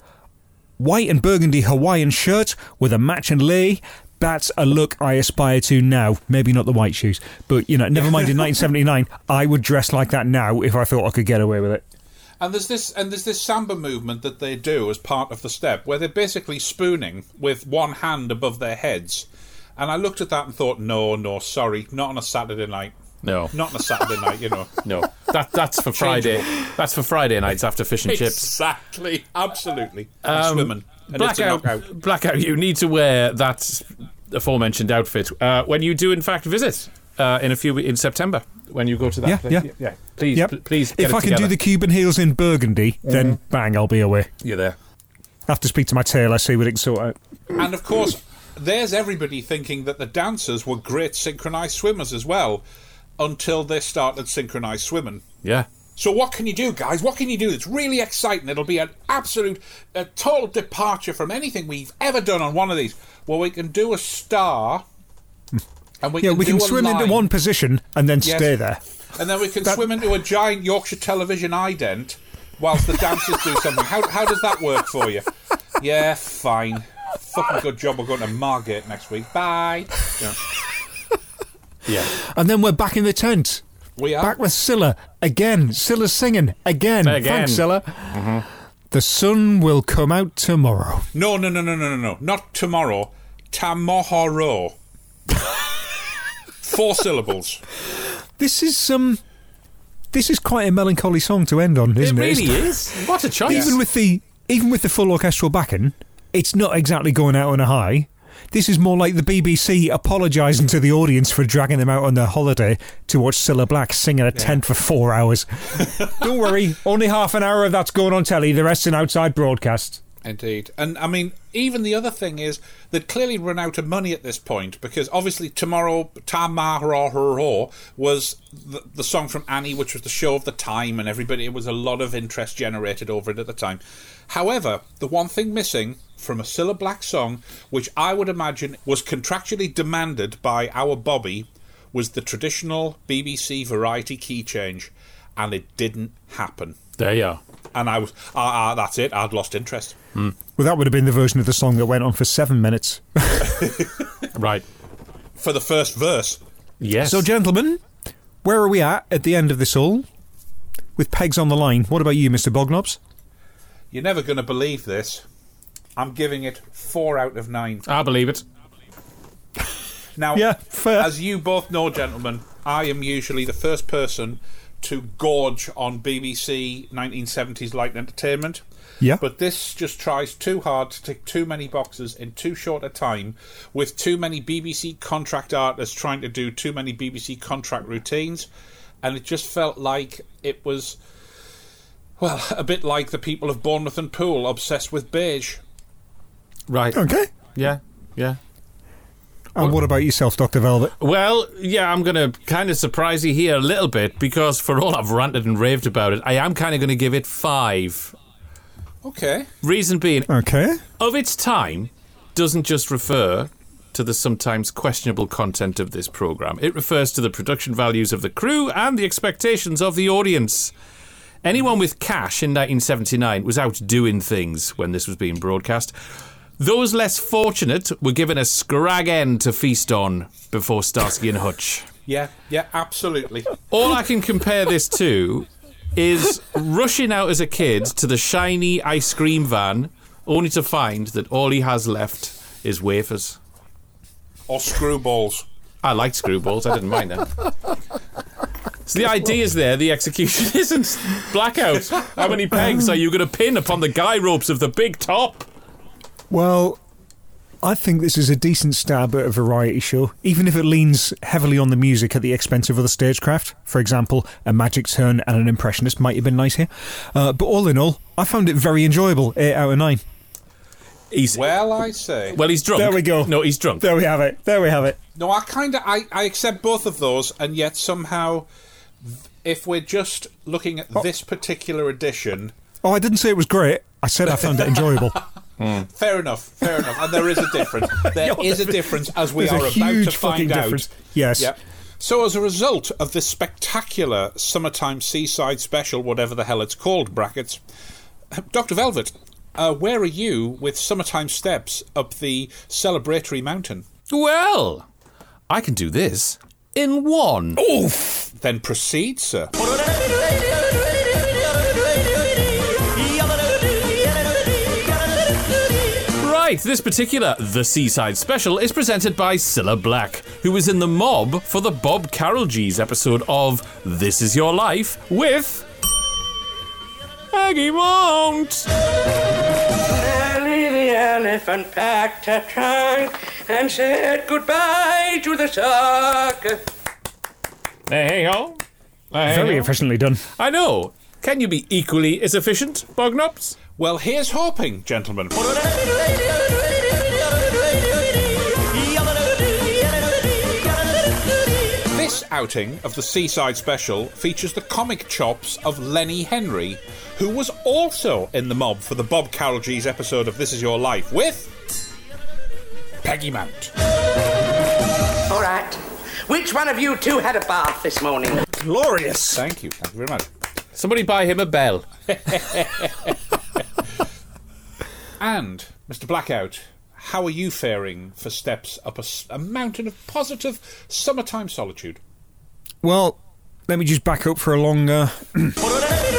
white and burgundy Hawaiian shirt with a matching lei. That's a look I aspire to now. Maybe not the white shoes, but you know, never mind. In 1979, I would dress like that now if I thought I could get away with it. And there's this and there's this samba movement that they do as part of the step where they're basically spooning with one hand above their heads. And I looked at that and thought, no, no, sorry, not on a Saturday night. No. Not on a Saturday night, you know. No. That that's for Friday. That's for Friday nights after fish and chips. Exactly, absolutely. And Um, swimming. And it's a Blackout, knockout. blackout. You need to wear that aforementioned outfit uh, when you do, in fact, visit uh, in a few in September when you go to that. Yeah, place. yeah. yeah. Please, Yep. pl- please. Get if it I can together. do the Cuban heels in burgundy, then bang, I'll be away. you're there. I have to speak to my tailor, see what it can sort out. And of course, there's everybody thinking that the dancers were great synchronized swimmers as well until they started synchronized swimming. Yeah. So what can you do, guys? What can you do? It's really exciting. It'll be an absolute, a total departure from anything we've ever done on one of these. Well, we can do a star, and we Yeah, can we can do swim line, into one position and then Yes. stay there. and then we can swim into a giant Yorkshire television ident whilst the dancers do something. How how does that work for you? Yeah, fine. Fucking good job. We're going to Margate next week. Bye. Yeah. Yeah. And then we're back in the tent. We are. Back with Cilla again. Cilla's singing again. Again. Thanks, Cilla. The sun will come out tomorrow. No, no, no, no, no, no, no. Not tomorrow. Tamohoro. Four syllables. This is um, this is quite a melancholy song to end on, isn't it it? really is. What a choice. Even with the even with the full orchestral backing, it's not exactly going out on a high. This is more like the BBC apologising to the audience for dragging them out on their holiday to watch Cilla Black sing in a tent for four hours. Don't worry, only half an hour of that's going on telly, the rest in outside broadcast. Indeed. And I mean, even the other thing is they'd clearly run out of money at this point because obviously tomorrow Tamahoro was the, the song from Annie, which was the show of the time, and everybody, it was a lot of interest generated over it at the time. However, the one thing missing from a Cilla Black song, which I would imagine was contractually demanded by our Bobby, was the traditional BBC variety key change, and it didn't happen. there you are. And I was, ah, ah, that's it. I'd lost interest. Well, that would have been the version of the song that went on for seven minutes. Right. for the first verse. Yes. So, gentlemen, where are we at at the end of this all? With pegs on the line. What about you, Mr. Bognobs? You're never going to believe this. I'm giving it four out of nine. I believe it. Now, Yeah, fair. as you both know, gentlemen, I am usually the first person to gorge on BBC 1970s light entertainment. Yeah. But this just tries too hard to tick too many boxes in too short a time, with too many BBC contract artists trying to do too many BBC contract routines, and it just felt like it was, well, a bit like the people of Bournemouth and Poole obsessed with beige. Right. Okay. Yeah. Yeah. And what about yourself, Dr. Velvet? Well, yeah, I'm going to kind of surprise you here a little bit because for all I've ranted and raved about it, I am kind of going to give it five. Okay. Reason being, Okay. of its time doesn't just refer to the sometimes questionable content of this program. It refers to the production values of the crew and the expectations of the audience. Anyone with cash in 1979 was out doing things when this was being broadcast. Those less fortunate were given a scrag end to feast on before Starsky and Hutch. Yeah, yeah, absolutely. All I can compare this to is rushing out as a kid to the shiny ice cream van, only to find that all he has left is wafers. Or screwballs. I liked screwballs. I didn't mind them. So the idea is there. The execution isn't blackout. How many pegs are you going to pin upon the guy ropes of the big top? Well, I think this is a decent stab at a variety show, even if it leans heavily on the music at the expense of other stagecraft. For example, a magic turn and an impressionist might have been nice here. Uh, but all in all, I found it very enjoyable. 8 out of 9. He's Well, I say. well. He's drunk. There we go. No, he's drunk. There we have it. There we have it. No, I kind of I, I accept both of those, and yet somehow, if we're just looking at this particular edition, Oh, I didn't say it was great. I said I found it enjoyable. Fair enough, fair enough, and there is a difference. There is a difference, as we are about to find out. difference. Yes. Yep. So, as a result of this spectacular summertime seaside special, whatever the hell it's called, brackets, Dr. Velvet, uh, where are you with summertime steps up the celebratory mountain? Well, I can do this in one. Oof! Then proceed, sir. Right, this particular The Seaside Special is presented by Cilla Black, who was in the mob for the Bob Carolgees episode of This Is Your Life with. Peggy Mount! Sally the elephant packed her trunk and said goodbye to the circus. Hey ho. Very efficiently done. I know. Can you be equally as efficient, Bognops? Well, here's hoping, gentlemen. This outing of the Seaside Special features the comic chops of Lenny Henry, who was also in the mob for the Bob Carolgees episode of This Is Your Life with Peggy Mount. All right. Which one of you two had a bath this morning? Glorious. Thank you, thank you very much. Somebody buy him a bell. And, Mr. Blackout, how are you faring for steps up a mountain of positive summertime solitude? Well, let me just back up for a long. Uh,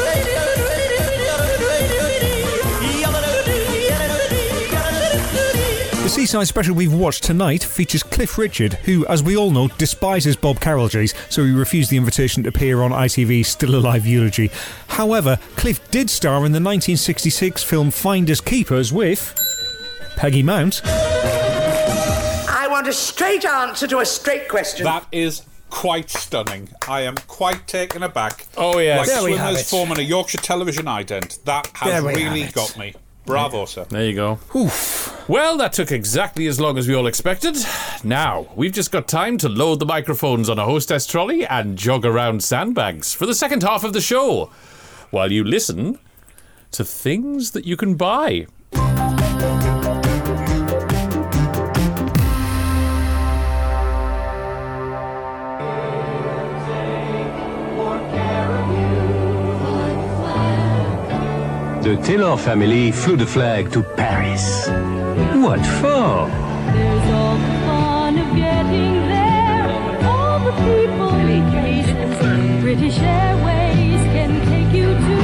The Seaside special we've watched tonight features Cliff Richard, who, as we all know, despises Bob Carolgees, so he refused the invitation to appear on ITV's Still Alive eulogy. However, Cliff did star in the 1966 film Finders Keepers with Peggy Mount. I want a straight answer to a straight question. That is quite stunning. I am quite taken aback. Oh, yes. Like There we have swimmers it. forming a Yorkshire television ident. That has really got me. Bravo, sir. There you go. Well, that took exactly as long as we all expected. Now, we've just got time to load the microphones on a hostess trolley and jog around sandbags for the second half of the show, while you listen to things that you can buy. The Taylor family flew the flag to Paris. What for? There's all the fun of getting there. All the people meet British Airways can take you to.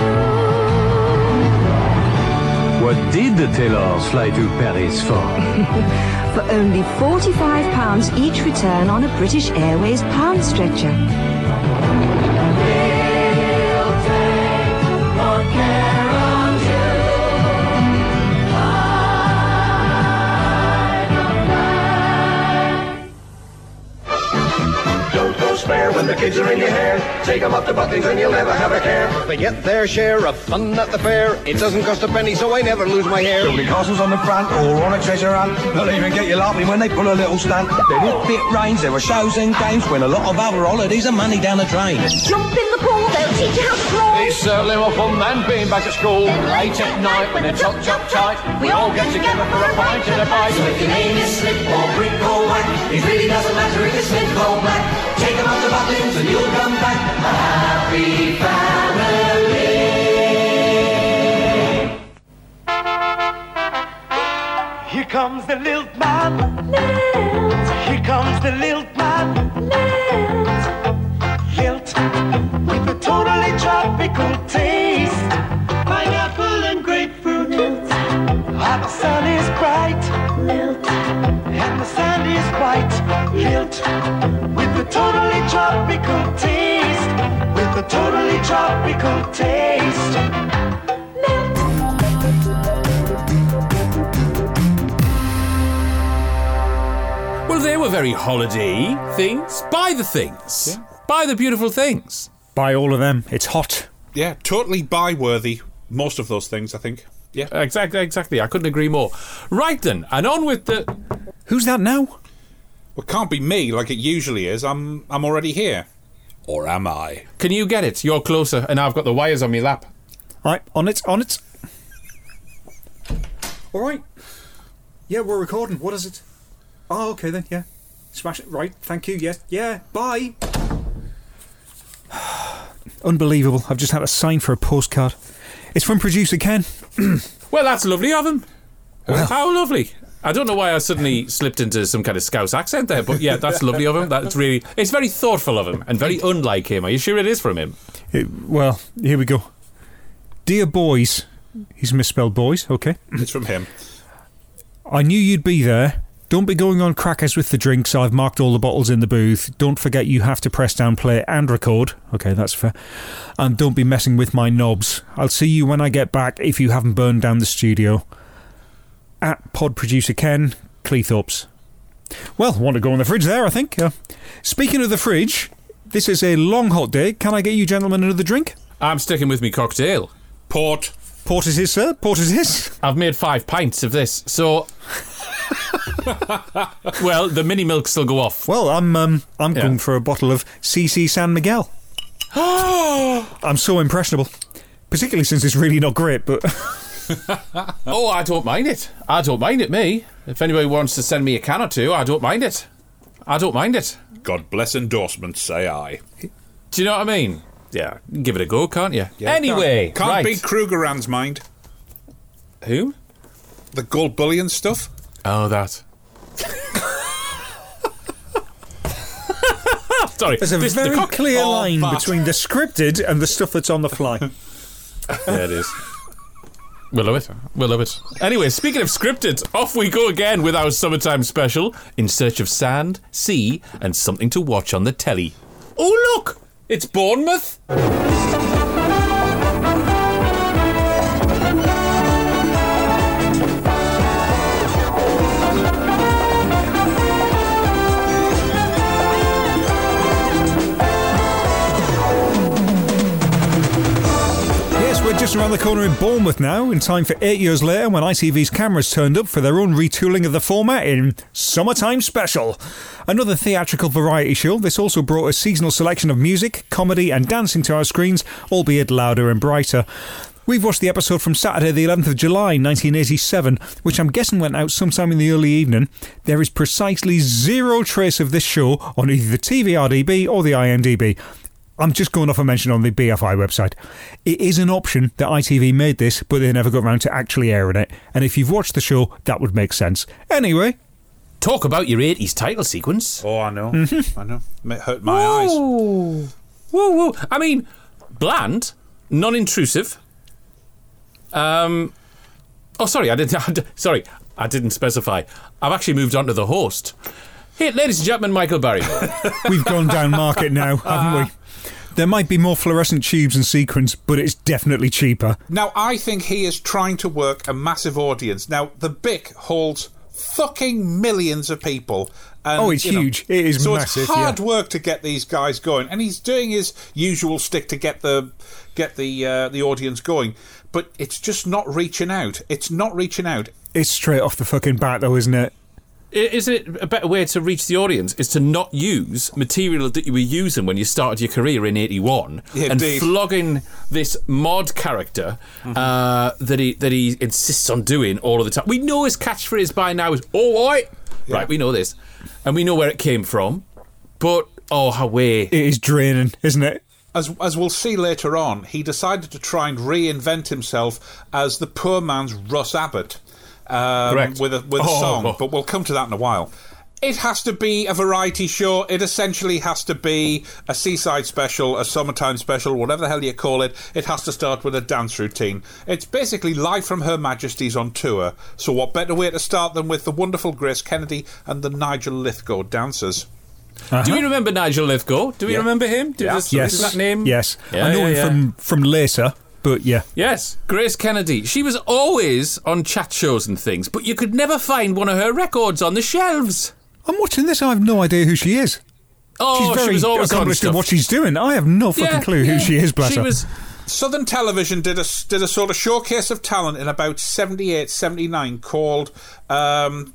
What did the Taylors fly to Paris for? For only £45 each return on a British Airways pound stretcher. Spare when the kids are in your hair. Take 'em up to Butlins and you'll never have a care. They get their share of fun at the fair. It doesn't cost a penny, so I never lose my hair. Building castles on the front or on a treasure hunt. They'll even get you laughing when they pull a little stunt. Then if it rains, there are shows and games when a lot of other holidays are money down the drain. Jump in the pool, they'll teach you how to crawl. It's certainly more fun than being back at school. Late at night when the chop chop tight, we all get together for a pint and a bite. So if your name is Slip or Brick or Whack, it really doesn't matter if it's Slip or Black. Take 'em up and you'll come back a happy family. Here comes the lilt man. Lilt. Here comes the lilt man. Lilt. Lilt. With a totally tropical taste. Pineapple and grapefruit. Lilt. The sun is bright. White. With a totally tropical taste. With a totally tropical taste. Well, they were very holiday things. Buy the things. Buy the beautiful things. Buy all of them. It's hot. Yeah, totally buy worthy. Most of those things, I think. Yeah. Exactly, exactly. I couldn't agree more. Right then, and on with the. Who's that now? Well, it can't be me like it usually is. I'm I'm already here. Or am I? Can you get it? You're closer, and I've got the wires on my lap. Right, on it, on it. All right. Yeah, we're recording. What is it? Oh, okay then. Yeah. Smash it. Right. Thank you. Yes. Yeah. Bye. Unbelievable. I've just had a sign for a postcard. It's from producer Ken. Well, that's lovely of him. How lovely. I don't know why I suddenly slipped into some kind of Scouse accent there, but yeah, that's lovely of him. That's really, it's very thoughtful of him and very unlike him. Are you sure it is from him? It- well, here we go. Dear boys, he's misspelled boys. Okay. It's from him. I knew you'd be there. Don't be going on crackers with the drinks. I've marked all the bottles in the booth. Don't forget you have to press down play and record. Okay, that's fair. And don't be messing with my knobs. I'll see you when I get back if you haven't burned down the studio. At pod producer Ken Cleethorpes. Well, want to go in the fridge there, I think. Uh, speaking of the fridge, this is a long hot day. Can I get you gentlemen another drink? I'm sticking with me cocktail. Port. Port is his, sir. Port is his. I've made five pints of this, so. well, the mini milks still go off. Well, I'm um, I'm Yeah. going for a bottle of CC San Miguel. I'm so impressionable, particularly since it's really not great. But oh, I don't mind it. I don't mind it, me. If anybody wants to send me a can or two, I don't mind it. I don't mind it. God bless endorsements, say I. Do you know what I mean? Yeah, give it a go, can't you? anyway, can't, can't right. beat Krugerrand's mind. Who? The gold bullion stuff. Oh, that. Sorry, there's a this- very cock- clear Oh, line that. between the scripted and the stuff that's on the fly. There it is. We'll love it. We'll love it. Anyway, speaking of scripted, off we go again with our summertime special in search of sand, sea, and something to watch on the telly. Oh, look! It's Bournemouth! Just around the corner in Bournemouth now, in time for eight years later when ITV's cameras turned up for their own retooling of the format in Summertime Special. Another theatrical variety show, this also brought a seasonal selection of music, comedy, and dancing to our screens, albeit louder and brighter. We've watched the episode from Saturday, the 11th of July, 1987, which I'm guessing went out sometime in the early evening. There is precisely zero trace of this show on either the TVRDB or the IMDb. I'm just going off a mention on the BFI website. It is an option that ITV made this, but they never got around to actually airing it. And if you've watched the show, that would make sense. Anyway. Talk about your 80s title sequence. Oh, I know. Mm-hmm. I know. It hurt my eyes. Whoa, whoa. I mean, bland, non intrusive. Um. Oh, sorry, I didn't. I sorry, I didn't specify. I've actually moved on to the host. Here, ladies and gentlemen, Michael Barry. We've gone down market now, haven't we? There might be more fluorescent tubes and sequins, but it's definitely cheaper. Now, I think he is trying to work a massive audience. Now, the BIC holds fucking millions of people. And, Oh, it's you know, huge. It is so massive, it's hard yeah. work to get these guys going, and he's doing his usual stick to get the get the uh, the audience going. But it's just not reaching out. It's not reaching out. It's straight off the fucking bat, though, isn't it? I- Is it a better way to reach the audience is to not use material that you were using when you started your career in '81 Yeah, and indeed. flogging this mod character uh, that he that he insists on doing all of the time? We know his catchphrase by now is "all right," right? We know this, and we know where it came from, but oh, how way It is draining, isn't it? As, as we'll see later on, he decided to try and reinvent himself as the poor man's Russ Abbott. Um, Correct. with a with a Oh, song, but we'll come to that in a while. It has to be a variety show. It essentially has to be a seaside special, a summertime special, whatever the hell you call it. It has to start with a dance routine. It's basically live from Her Majesty's on tour. So, what better way to start than with the wonderful Grace Kennedy and the Nigel Lythgoe dancers? Do we remember Nigel Lythgoe? Do we Yeah. remember him? Do Yeah, this- Yes. Is that name? Yes. Yeah, I know yeah, him yeah. from from Lacer, but yeah. Yes, Grace Kennedy. She was always on chat shows and things, but you could never find one of her records on the shelves. I'm watching this. I have no idea who she is. Oh, she's very she was always on accomplished in what she's doing. I have no fucking Yeah, clue who yeah. she is. Bless She her. was Southern Television did a did a sort of showcase of talent in about 78, 79 called um,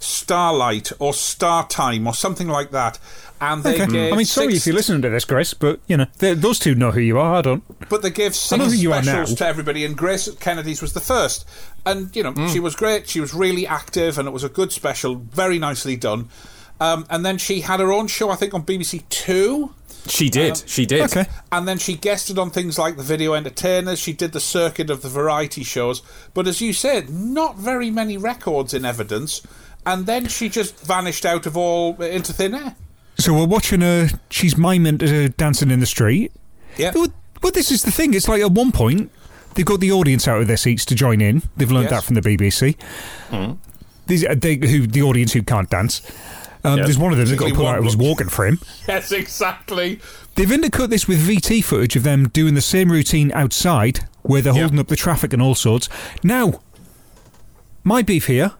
Starlight or Star Time or something like that. And they Okay. gave I mean, sorry six, if you're listening to this, Grace, but you know those two know who you are. I don't. but they gave I know six who you are specials now. to everybody, and Grace Kennedy's was the first. And you know, Mm. she was great. She was really active, and it was a good special, very nicely done. Um, and then she had her own show, I think, on BBC Two. She did. Um, she did. Okay. And then she guested on things like the video entertainers. She did the circuit of the variety shows. But as you said, not very many records in evidence. And then she just vanished out of all into thin air. So we're watching her. She's miming uh, dancing in the street. Yeah. But, this is the thing. It's like at one point they've got the audience out of their seats to join in. They've learned Yes. that from the BBC. These uh, they, who the audience who can't dance. Um, Yes. There's one of them that got to Particularly pull out bloke. walking for him. Yes, exactly. They've intercut this with VT footage of them doing the same routine outside, where they're holding up the traffic and all sorts. Now, my beef here,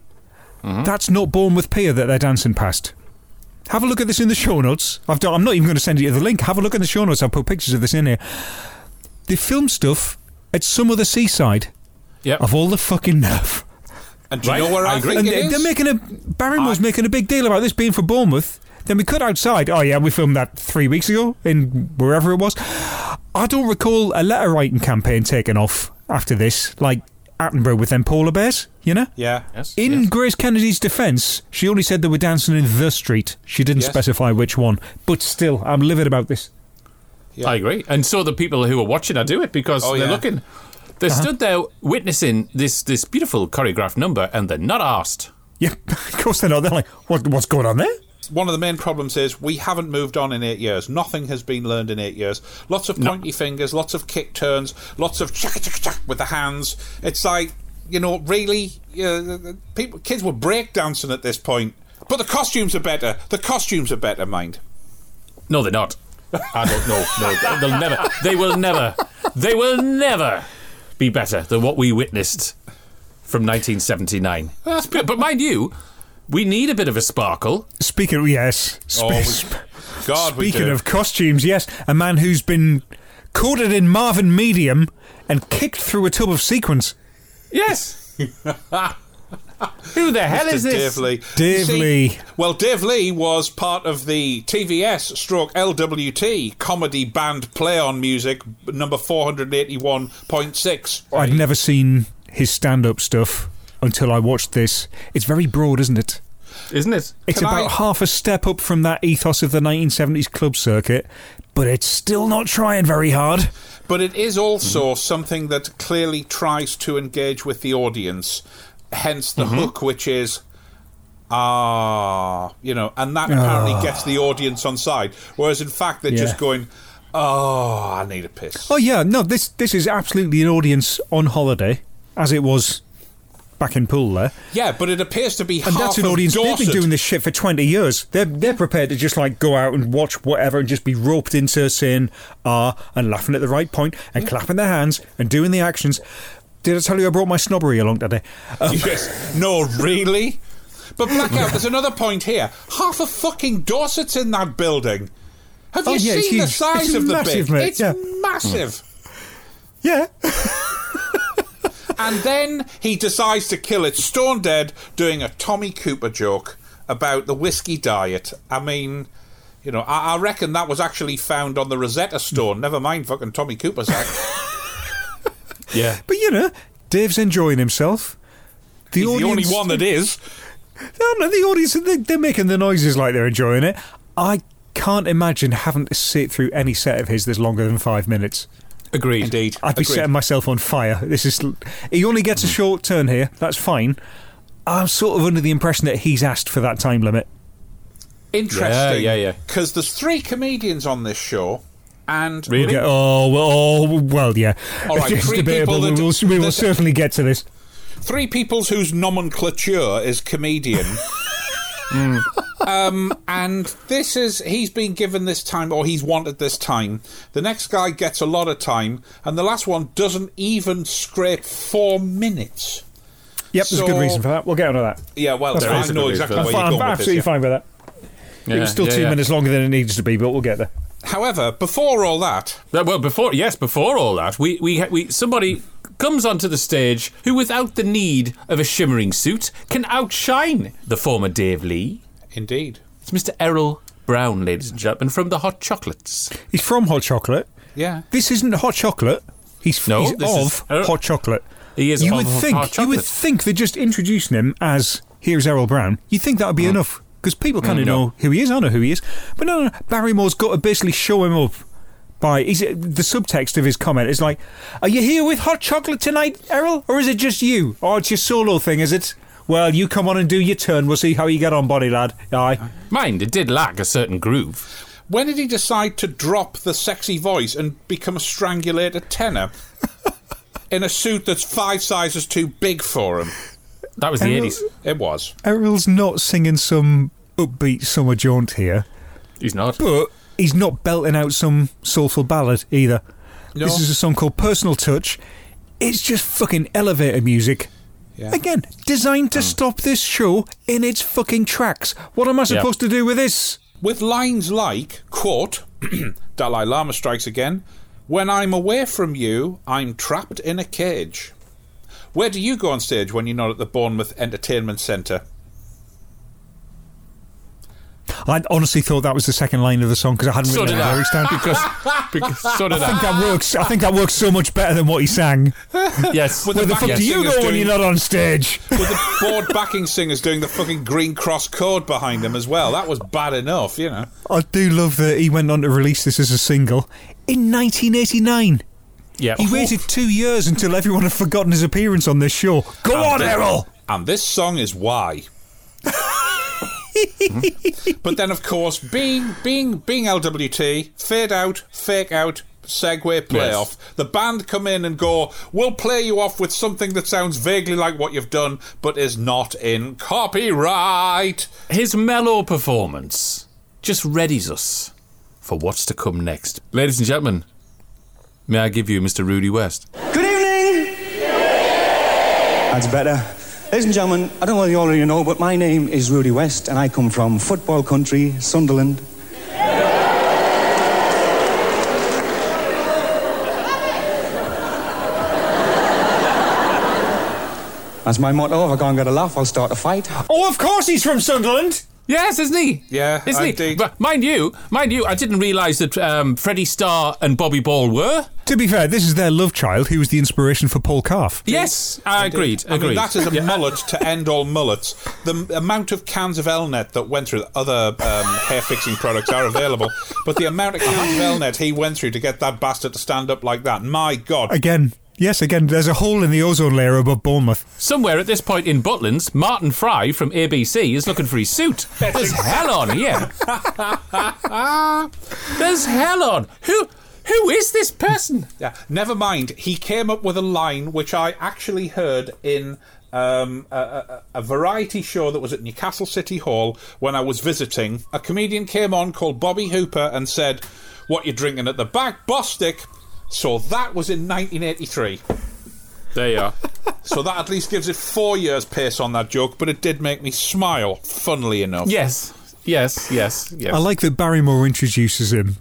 that's not Bournemouth Pier that they're dancing past. Have a look at this in the show notes. I've done, I'm not even going to send you the link. Have a look in the show notes. I'll put pictures of this in here. They film stuff at some other seaside Yep. of all the fucking nerve. And do you Right, know where I, I think And it they, is? they're making a Barrymore's making a big deal about this being for Bournemouth. Then we cut outside. Oh yeah, we filmed that three weeks ago in wherever it was. I don't recall a letter writing campaign taking off after this, like Attenborough with them polar bears. You know. yeah. Yes. In yes. Grace Kennedy's defence, she only said they were dancing in the street. She didn't Yes. specify which one. But still, I'm livid about this. Yeah. I agree. And so the people who are watching are do it because Oh, they're yeah. looking. They Uh-huh. stood there witnessing this this beautiful choreographed number, and they're not asked. Yeah, of course they're not. They're like, what, what's going on there? One of the main problems is we haven't moved on in eight years. Nothing has been learned in eight years. Lots of pointy fingers, lots of kick turns, lots of chaka chaka chaka with the hands. It's like, you know, really, uh, people, kids were breakdancing at this point. But the costumes are better. The costumes are better, mind. No, they're not. I don't know. No, they'll never. They will never. They will never be better than what we witnessed from 1979. That's. But mind you, we need a bit of a sparkle. Speaking of, yes. Oh, we- God, Speaking of costumes, yes, a man who's been coated in Marvin Medium and kicked through a tub of sequins. Yes. Who the hell Mr. is this? Dave Lee. Dave see, Lee. Well, Dave Lee was part of the TVS stroke LWT comedy band play on music number 481.6. I'd never seen his stand up stuff until I watched this. It's very broad, isn't it? Isn't it? It's Can about I- half a step up from that ethos of the 1970s club circuit, but it's still not trying very hard. But it is also Mm-hmm. something that clearly tries to engage with the audience. Hence the Mm-hmm. hook, which is ah, you know, and that apparently Ah. gets the audience on side. Whereas in fact they're Yeah. just going, oh, I need a piss. Oh yeah, no, this this is absolutely an audience on holiday, as it was back in Poole there. Yeah, but it appears to be And half that's an audience. They've been doing this shit for twenty years. They're they're prepared to just like go out and watch whatever and just be roped into saying ah and laughing at the right point and clapping their hands and doing the actions. Did I tell you I brought my snobbery along today? Um, Yes. No, really? But Blackout, there's another point here. Half of fucking Dorset's in that building. Have Oh, you yeah, seen the size It's of the massive, bit? mate, It's yeah. massive. yeah. And then he decides to kill it stone dead doing a Tommy Cooper joke about the whiskey diet. I mean, you know, I, I reckon that was actually found on the Rosetta Stone. Never mind fucking Tommy Cooper's act. Yeah. But you know, Dave's enjoying himself. The He's the only one that is. No, no, the audience, they, they're making the noises like they're enjoying it. I can't imagine having to sit through any set of his that's longer than five minutes. Agreed. Indeed. I'd be Agreed. setting myself on fire. This is. He only gets a short turn here. That's fine. I'm sort of under the impression that he's asked for that time limit. Interesting. Yeah, yeah, yeah. Because there's three comedians on this show, and We'll oh, well, oh, well, yeah. All right, it's three debatable. people We will, we will that- certainly get to this. three peoples whose nomenclature is comedian. um, and this is he's been given this time, or he's wanted this time. The next guy gets a lot of time, and the last one doesn't even scrape four minutes. Yep, there's a good reason for that. We'll get onto that. Yeah, well, That's there fine. is a know exactly I'm, where you're I'm going with this. absolutely yeah. fine with that. it was still yeah, two yeah. minutes longer than it needs to be, but we'll get there. However, before all that, Well, before yes, before all that, we we we somebody comes onto the stage who, without the need of a shimmering suit, can outshine the former Dave Lee. Indeed, it's Mr. Errol Brown, ladies and gentlemen, from the Hot Chocolates. He's from Hot Chocolate. Yeah. This isn't Hot Chocolate. He's, No, he's this is- of uh, Hot Chocolate. He is you of would Hot think you would Chocolate. think that just introducing him as here's Errol Brown, you'd think that would be enough because people kind Mm, of no. know who he is. I know who he is, but no, no, no. Barrymore's got to basically show him up. By is it, the subtext of his comment is like, "Are you here with Hot Chocolate tonight, Errol, or is it just you? Oh, it's your solo thing, is it? Well, you come on and do your turn. We'll see how you get on, body lad. Aye." Mind, it did lack a certain groove. when did he decide to drop the sexy voice and become a strangulated tenor in a suit that's five sizes too big for him? That was the Errol- 80s. It was. Errol's not singing some upbeat summer jaunt here. He's not. But he's not belting out some soulful ballad either. No. This is a song called Personal Touch. It's just fucking elevator music. Yeah. Again, designed to hmm. stop this show in its fucking tracks. What am I supposed to do with this? With lines like, quote, Dalai Lama strikes again, When I'm away from you, I'm trapped in a cage. Where do you go on stage when you're not at the Bournemouth Entertainment Centre? I honestly thought that was the second line of the song because I hadn't So written did the lyrics down. because, because so did I think that works. I think that works so much better than what he sang. Yes. With Where the backing fuck do you singers go when doing- you're not on stage? With the board backing singers doing the fucking green cross chord behind him as well. That was bad enough, you know. I do love that he went on to release this as a single in 1989. Yeah. He waited two years until everyone had forgotten his appearance on this show. Go And on, thi- Errol! And this song is why. But then, of course, being being being LWT, fade out, fake out, segue, playoff. The band come in and go, "We'll play you off with something that sounds vaguely like what you've done, but is not in copyright." His mellow performance just readies us for what's to come next. Ladies and gentlemen, may I give you Mr. Rudy West? Good evening! That's better. Ladies and gentlemen, I don't know whether you already know, but my name is Rudy West, and I come from football country, Sunderland. That's my motto. If I can't get a laugh, I'll start a fight. Oh, of course he's from Sunderland! Yes, isn't he? Yeah, isn't he? But mind you, mind you, I didn't realise that um, Freddie Starr and Bobby Ball were. To be fair, this is their love child who was the inspiration for Paul Calf. Yes, I agreed. I agreed. mean, that is a mullet to end all mullets. The amount of cans of Elnett that went through other um, hair fixing products are available, but the amount of cans of Elnett he went through to get that bastard to stand up like that, my God. Again, yes, again, there's a hole in the ozone layer above Bournemouth. Somewhere at this point in Butlins, Martin Fry from ABC is looking for his suit. There's hell on here. There's hell on. Who who is this person? Yeah, never mind. He came up with a line which I actually heard in um, a, a, a variety show that was at Newcastle City Hall when I was visiting. A comedian came on called Bobby Hooper and said, "What you drinking at the back, Bostik?" So that was in 1983. There you are. So that at least gives it four years pace on that joke, but it did make me smile, funnily enough. Yes, yes, yes, yes. I like that Barrymore introduces him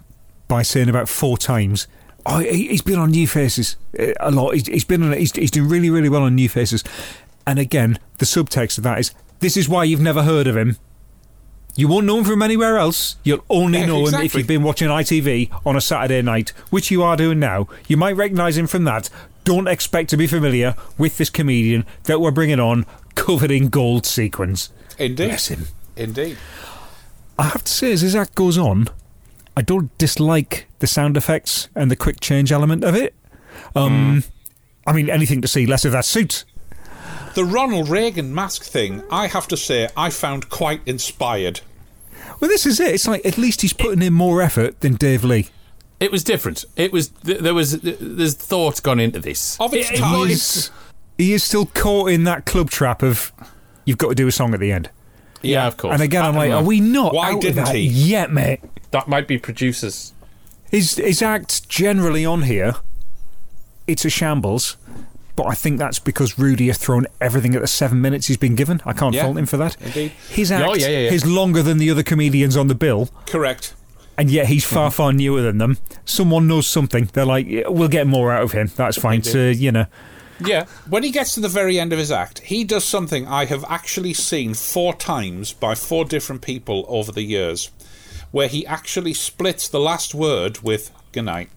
by saying about four times. Oh, he- he's been on New Faces uh, a lot. He's, he's been on. He's, he's doing really, really well on New Faces. And again, the subtext of that is: this is why you've never heard of him. You won't know him from anywhere else. You'll only Yeah, know him if you've been watching ITV on a Saturday night, which you are doing now. You might recognise him from that. Don't expect to be familiar with this comedian that we're bringing on, covered in gold sequins. Indeed. Bless him. Indeed. I have to say, as his act goes on, I don't dislike the sound effects and the quick change element of it. Um, I mean, anything to see less of that suit. The Ronald Reagan mask thing, I have to say, I found quite inspired. Well, this is it. It's like at least he's putting in more effort than Dave Lee. It was different. It was there was there's thought gone into this. Of its It- it- time. He is, he is still caught in that club trap of you've got to do a song at the end. Yeah, of course. And again, I'm like, are we not Why out of didn't that he? yet, mate? That might be producers. His his act generally on here, it's a shambles. But I think that's because Rudy has thrown everything at the seven minutes he's been given. I can't Yeah, fault him for that. indeed. His Oh, act yeah, yeah, yeah. is longer than the other comedians on the bill, Correct. and yet he's far, mm-hmm. far newer than them. Someone knows something. They're like, "Yeah, we'll get more out of him. That's fine. To you know, Yeah. When he gets to the very end of his act, he does something I have actually seen four times by four different people over the years, where he actually splits the last word with good night.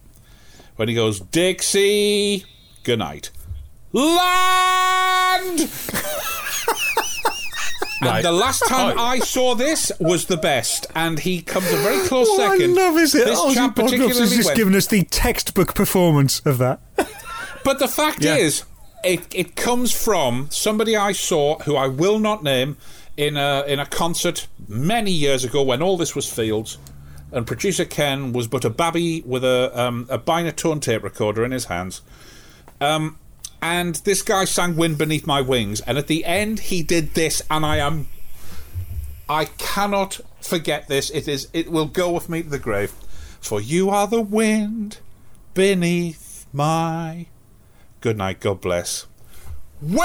When he goes, Dixie, good night. Land! And Right. the last time Oh. I saw this was the best, and he comes a very oh, close what second. I love is it. This Ozzy chap particularly has just went- given us the textbook performance of that. But the fact Yeah. is, it, it comes from somebody I saw who I will not name in a in a concert many years ago when all this was Fields, and producer Ken was but a babby with a um, a Binatone tape recorder in his hands. Um, and this guy sang "Wind Beneath My Wings," and at the end he did this, and I am, I cannot forget this. It is, it will go with me to the grave. For you are the wind beneath my. Good night. God bless. Wings.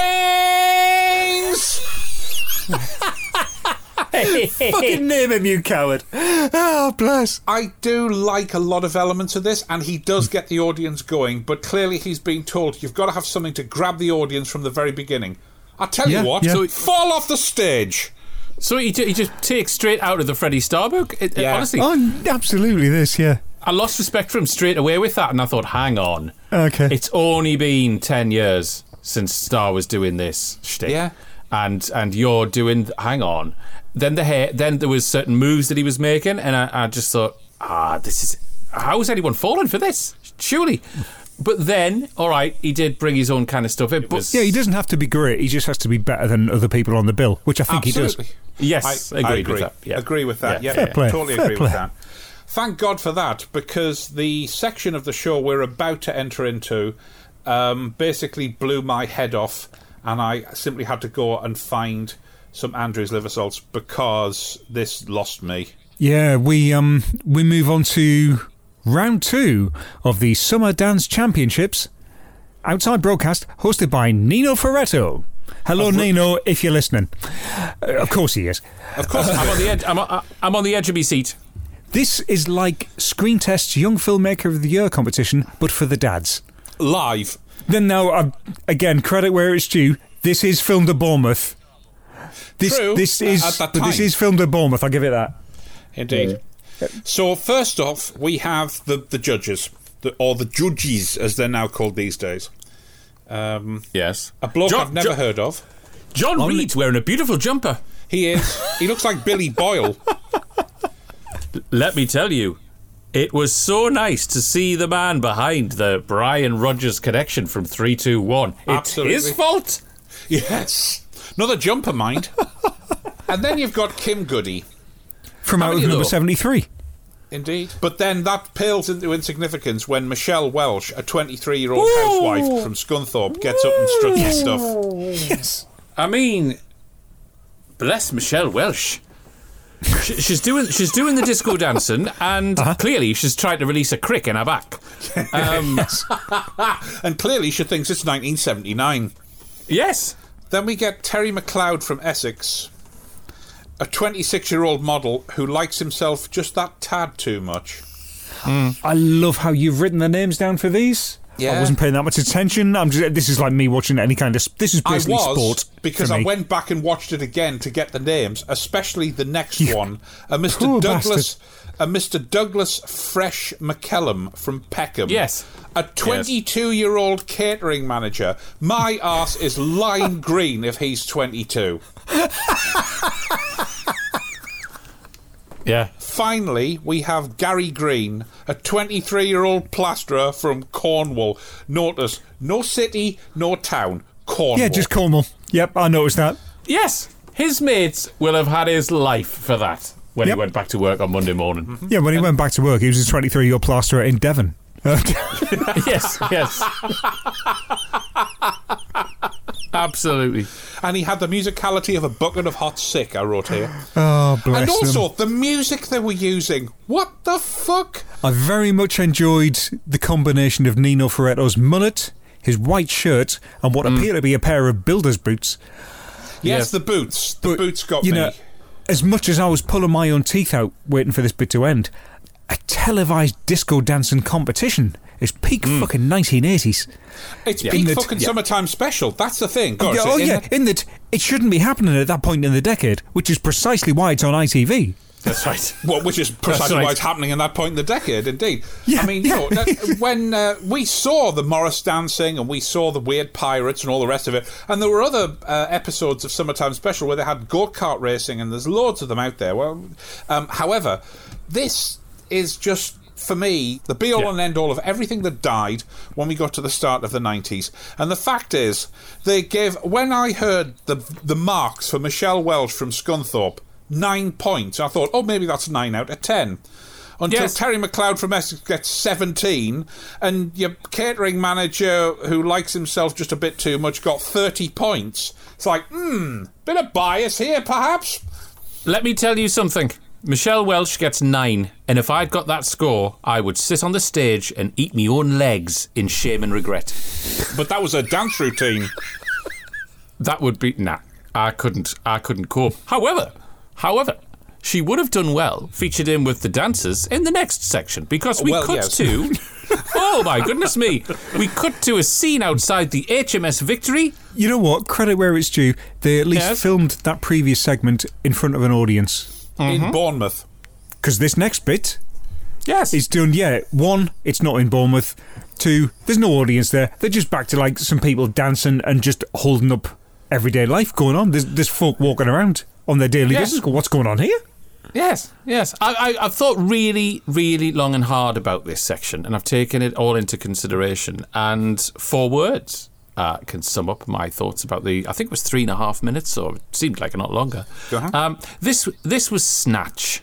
Fucking name him, you coward. Oh, bless. I do like a lot of elements of this, and he does get the audience going, but clearly he's being told you've got to have something to grab the audience from the very beginning. I tell Yeah, you what, yeah. so fall off the stage. So he, ju- he just takes straight out of the Freddie Starbuck? book. It, it- Yeah. honestly, Oh, absolutely, this, yeah. I lost respect for him straight away with that, and I thought, hang on, Okay. it's only been ten years since Starr was doing this shtick. Yeah. and and you're doing. Hang on. Then the hair. Then there was certain moves that he was making, and I, I just thought, ah, this is. How is anyone falling for this? Surely. But then, all right, he did bring his own kind of stuff in. But Yeah, he doesn't have to be great. He just has to be better than other people on the bill, which I think Absolutely. he does. yes, I, I agreed agree. with that. Yeah. Agree with that. Yeah, Yeah, Fair play, totally fair agree play. with that. Thank God for that, because the section of the show we're about to enter into um, basically blew my head off, and I simply had to go and find some Andrew's liver salts because this lost me. Yeah, we um we move on to round two of the Summer Dance Championships. Outside broadcast hosted by Nino Firetto. Hello, Nino, if you're listening. Uh, of course he is. Of course, I'm on the edge. I'm, on- I'm on the edge of my seat. This is like Screen Test's Young Filmmaker of the Year competition, but for the dads. live. Then now, uh, again, credit where it's due. This is filmed at Bournemouth. This True, this at- is at that but this is filmed at Bournemouth. I'll give it that. Indeed. So first off, we have the the judges, the, or the judges as they're now called these days. Um, Yes. a bloke John- I've never John- heard of. John Reed's wearing a beautiful jumper. He is. he looks like Billy Boyle. Let me tell you, it was so nice to see the man behind the Brian Rogers connection from 321. It's Absolutely. his fault. Yes. Another jumper, mind. and then you've got Kim Goody. From How out of number though? 73. Indeed. But then that pales into insignificance when Michelle Welsh, a 23 year old housewife from Scunthorpe, gets up and struts and stuff. Yes. I mean, bless Michelle Welsh. She, she's doing she's doing the disco dancing, and Uh-huh. clearly she's trying to release a crick in her back. Um, and clearly she thinks it's 1979. yes, Then we get Terry McLeod from Essex, a 26 year old model who likes himself just that tad too much. I love how you've written the names down for these. I wasn't paying that much attention. I'm just. This is like me watching any kind of. This is I basically was sport because for I went back and watched it again to get the names, especially the next You one, a Mr. poor Douglas, a Mr. Douglas Fresh McCellum from Peckham. Yes. a 22-year-old catering manager. My ass is lime green if he's 22. yeah. Finally, we have Gary Green, a 23 year old plasterer from Cornwall. Notice, no city, no town. Cornwall. Yeah, just Cornwall. Yep, I noticed that. Yes, his mates will have had his life for that when Yep. he went back to work on Monday morning. Mm-hmm. Yeah, when he went back to work, he was a 23 year old plasterer in Devon. yes, yes. Absolutely. And he had the musicality of a bucket of hot sick, I wrote here. oh, bless and also, them. the music they were using. What the fuck? I very much enjoyed the combination of Nino Firetto's mullet, his white shirt, and what Mm. appear to be a pair of builder's boots. Yes, the boots. The boots got you me. know, as much as I was pulling my own teeth out waiting for this bit to end, a televised disco dancing competition is peak fucking 1980s. it's In peak that- fucking yeah. summertime special. That's the thing. Gosh, Yeah, oh in yeah, that- in that it shouldn't be happening at that point in the decade, which is precisely why it's on ITV. That's right. Well, which is precisely right. why it's happening at that point in the decade, indeed. Yeah, I mean, you know, when uh, we saw the Morris dancing and we saw the weird pirates and all the rest of it, and there were other uh, episodes of Summertime Special where they had go kart racing, and there's loads of them out there. Well, um, however, this is just. For me, the be all and end all of everything that died when we got to the start of the 90s. And the fact is, they gave, when I heard the, the marks for Michelle Welch from Scunthorpe, nine points, I thought, oh, maybe that's nine out of ten. Until Yes. Terry McLeod from Essex gets 17, and your catering manager, who likes himself just a bit too much, got 30 points. It's like, hmm, bit of bias here, perhaps. Let me tell you something. Michelle Welsh gets nine, and if I'd got that score, I would sit on the stage and eat me own legs in shame and regret. But that was a dance routine. That would be nah. I couldn't. I couldn't cope. However, however, she would have done well featured in with the dancers in the next section because we Well, cut yes. to. oh my goodness me! We cut to a scene outside the HMS Victory. You know what? Credit where it's due. They at least Yes. filmed that previous segment in front of an audience. In mm-hmm. Bournemouth. Because this next bit Yes. is done, yeah. One, it's not in Bournemouth. Two, there's no audience there. They're just back to like some people dancing and just holding up everyday life going on. There's, there's folk walking around on their daily Yes. business. What's going on here? Yes, yes. I, I, I've thought really, really long and hard about this section, and I've taken it all into consideration. And four words uh, can sum up my thoughts about the. I think it was three and a half minutes, or it seemed like a lot longer. Uh-huh. Um, this this was snatch.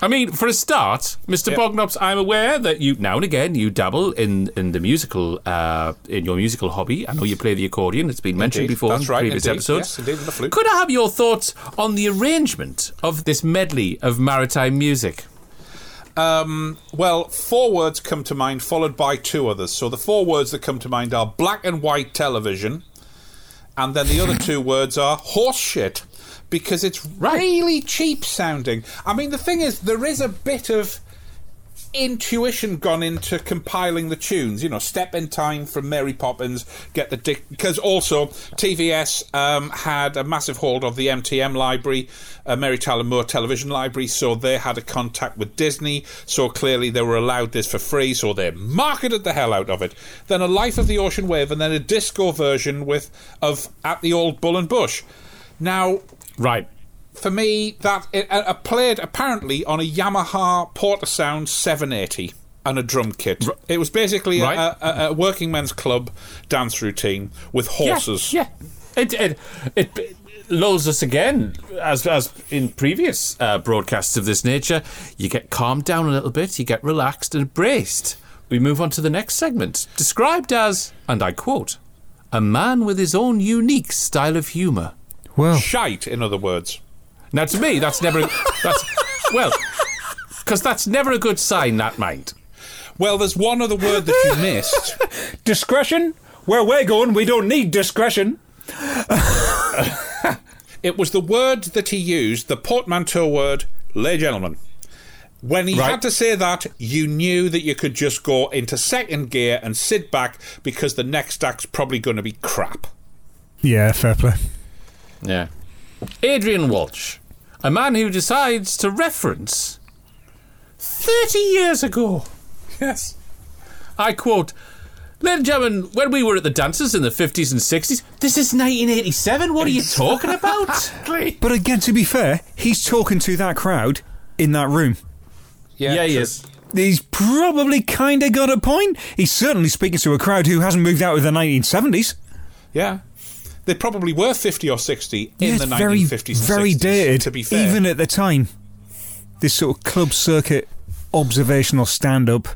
I mean, for a start, Mr. Yep. Bognops, I'm aware that you now and again you dabble in, in the musical uh, in your musical hobby. I know you play the accordion; it's been mentioned Indeed. before That's in right, previous indeed. episodes. Yes, indeed. Could I have your thoughts on the arrangement of this medley of maritime music? Um, well, four words come to mind, followed by two others. So the four words that come to mind are black and white television, and then the other two words are horse shit, because it's really cheap sounding. I mean, the thing is, there is a bit of intuition gone into compiling the tunes. You know, Step in Time from Mary Poppins, get the dick. Because also, TVS um, had a massive hold of the MTM library, uh, Mary Tyler Moore television library, so they had a contact with Disney, so clearly they were allowed this for free, so they marketed the hell out of it. Then a Life of the Ocean Wave, and then a disco version with of At the Old Bull and Bush. Now, Right. For me, that it uh, uh, played apparently on a Yamaha PortaSound 780 and a drum kit. It was basically a- Right. a, a, a working men's club dance routine with horses. Yeah, yeah. It, it, it, it lulls us again, as, as in previous uh, broadcasts of this nature. You get calmed down a little bit, you get relaxed and braced. We move on to the next segment, described as, and I quote, a man with his own unique style of humour. Well, Shite, in other words. Now, to me, that's never. That's well, because that's never a good sign. That mind. Well, there's one other word that you missed. discretion? Where we're going, we don't need discretion. It was the word that he used, the portmanteau word, lay gentlemen. When he Right. had to say that, you knew that you could just go into second gear and sit back because the next act's probably going to be crap. Yeah, fair play. Yeah. Adrian Walsh, a man who decides to reference 30 years ago. Yes. I quote, Ladies and gentlemen, when we were at the dances in the 50s and 60s, this is 1987. What are you talking about? But again, to be fair, he's talking to that crowd in that room. Yeah, he is. he's probably kind of got a point. He's certainly speaking to a crowd who hasn't moved out of the 1970s. Yeah. They probably were 50 or 60 in the it's very, 1950s and very 60s, dated, to be fair. even at the time. This sort of club circuit observational stand up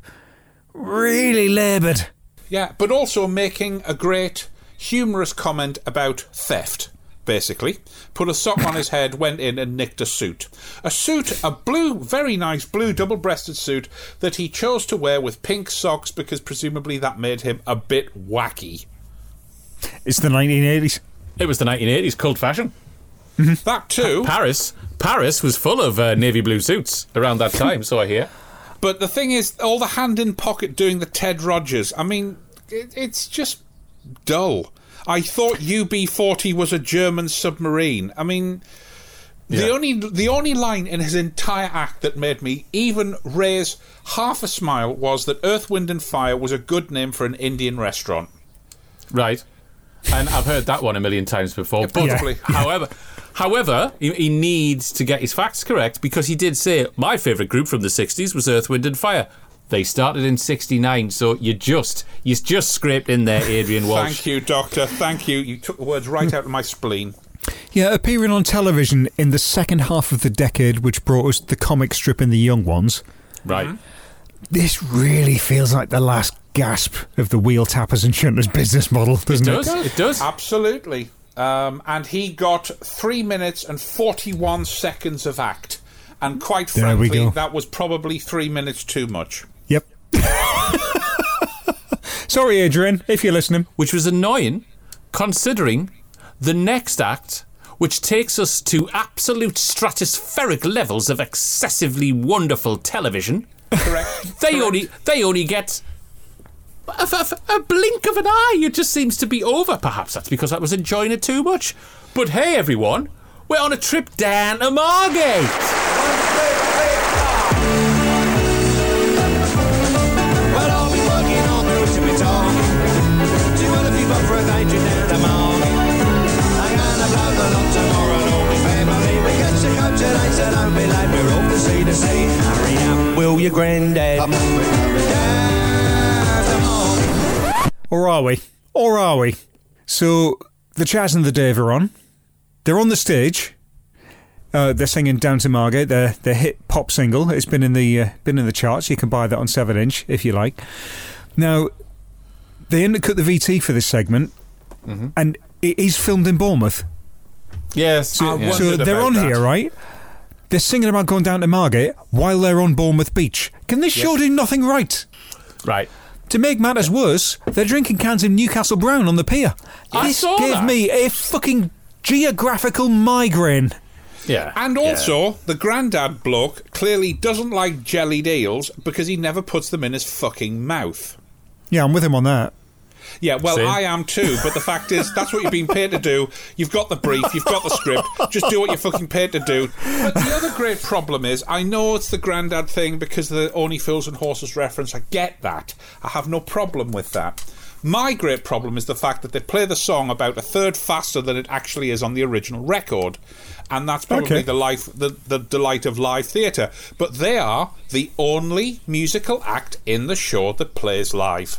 really laboured. Yeah, but also making a great humorous comment about theft, basically. Put a sock on his head, went in and nicked a suit. A suit, a blue, very nice blue double breasted suit that he chose to wear with pink socks because presumably that made him a bit wacky. It's the 1980s. It was the 1980s cult fashion. That too. Paris, Paris was full of uh, navy blue suits around that time, so I hear. But the thing is, all the hand in pocket doing the Ted Rogers, I mean, it, it's just dull. I thought UB 40 was a German submarine. I mean. The Yeah. only the only line in his entire act that made me even raise half a smile was that Earth, Wind and Fire was a good name for an Indian restaurant. Right. And I've heard that one a million times before. But, possibly. however, however, he, he needs to get his facts correct because he did say my favourite group from the '60s was Earth, Wind and Fire. They started in '69, so you just you just scraped in there, Adrian Walsh. Thank you, Doctor. Thank you. You took the words right out of my spleen. Yeah, appearing on television in the second half of the decade, which brought us the comic strip in the Young Ones. Right. Mm-hmm. This really feels like the last gasp of the wheel tappers and shunters business model, doesn't it? It does. Absolutely. Um, and he got three minutes and 41 seconds of act. And quite There frankly, that was probably three minutes too much. Yep. Sorry, Adrian, if you're listening. Which was annoying, considering the next act, which takes us to absolute stratospheric levels of excessively wonderful television. Correct. They only they only get a, a- a blink of an eye. It just seems to be over. Perhaps that's because I was enjoying it too much. But hey, everyone, we're on a trip down to Margate. Well, will your granddad? We're coming down the morning. Or are we? Or are we? So, the Chas and the Dave are on. They're on the stage. Uh, they're singing "Down to Margate," their their hit pop single. It's been in the uh, been in the charts. You can buy that on seven inch if you like. Now, they undercut the VT for this segment, and it is filmed in Bournemouth. Yes, So, yeah. so they're on that. here, right? They're singing about going down to Margate while they're on Bournemouth Beach. Can this show do nothing right? right. To make matters worse, they're drinking cans of Newcastle Brown on the pier. I this saw gave that. me a fucking geographical migraine. Yeah. And also, the grandad bloke clearly doesn't like jellied eels because he never puts them in his fucking mouth. Yeah, I'm with him on that. Yeah, well, Same. I am too, but the fact is, that's what you've been paid to do. You've got the brief, you've got the script, just do what you're fucking paid to do. But the other great problem is, I know it's the grandad thing because of the Only Fools and Horses reference, I get that. I have no problem with that. My great problem is the fact that they play the song about a third faster than it actually is on the original record. And that's probably Okay. the life the, the delight of live theatre. But they are the only musical act in the show that plays live.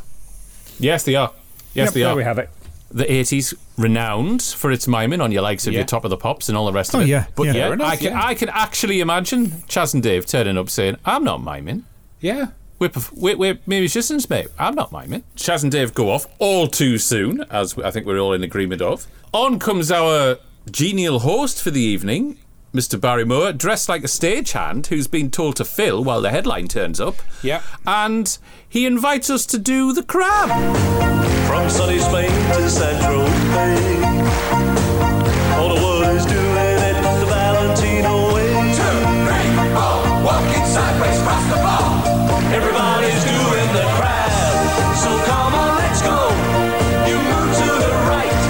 Yes, they are. Yes, Yep, they there are. we have it. The 80s renowned for its miming on your likes of Yeah. your top of the pops and all the rest of Oh, it. yeah, But yeah. yeah, Fair enough, I, can, yeah. I can actually imagine Chas and Dave turning up saying, I'm not miming. Yeah. We're, perf- we're, we're musicians, mate. I'm not miming. Chas and Dave go off all too soon, as I think we're all in agreement of. On comes our genial host for the evening, Mr. Barrymore, dressed like a stagehand who's been told to fill while the headline turns up. Yep. And he invites us to do the crab. From sunny Spain to Central Bay. All the world is doing it the Valentino way. Two, three, four, walking sideways across the floor. Everybody's doing the crab. So come on, let's go. You move to the right,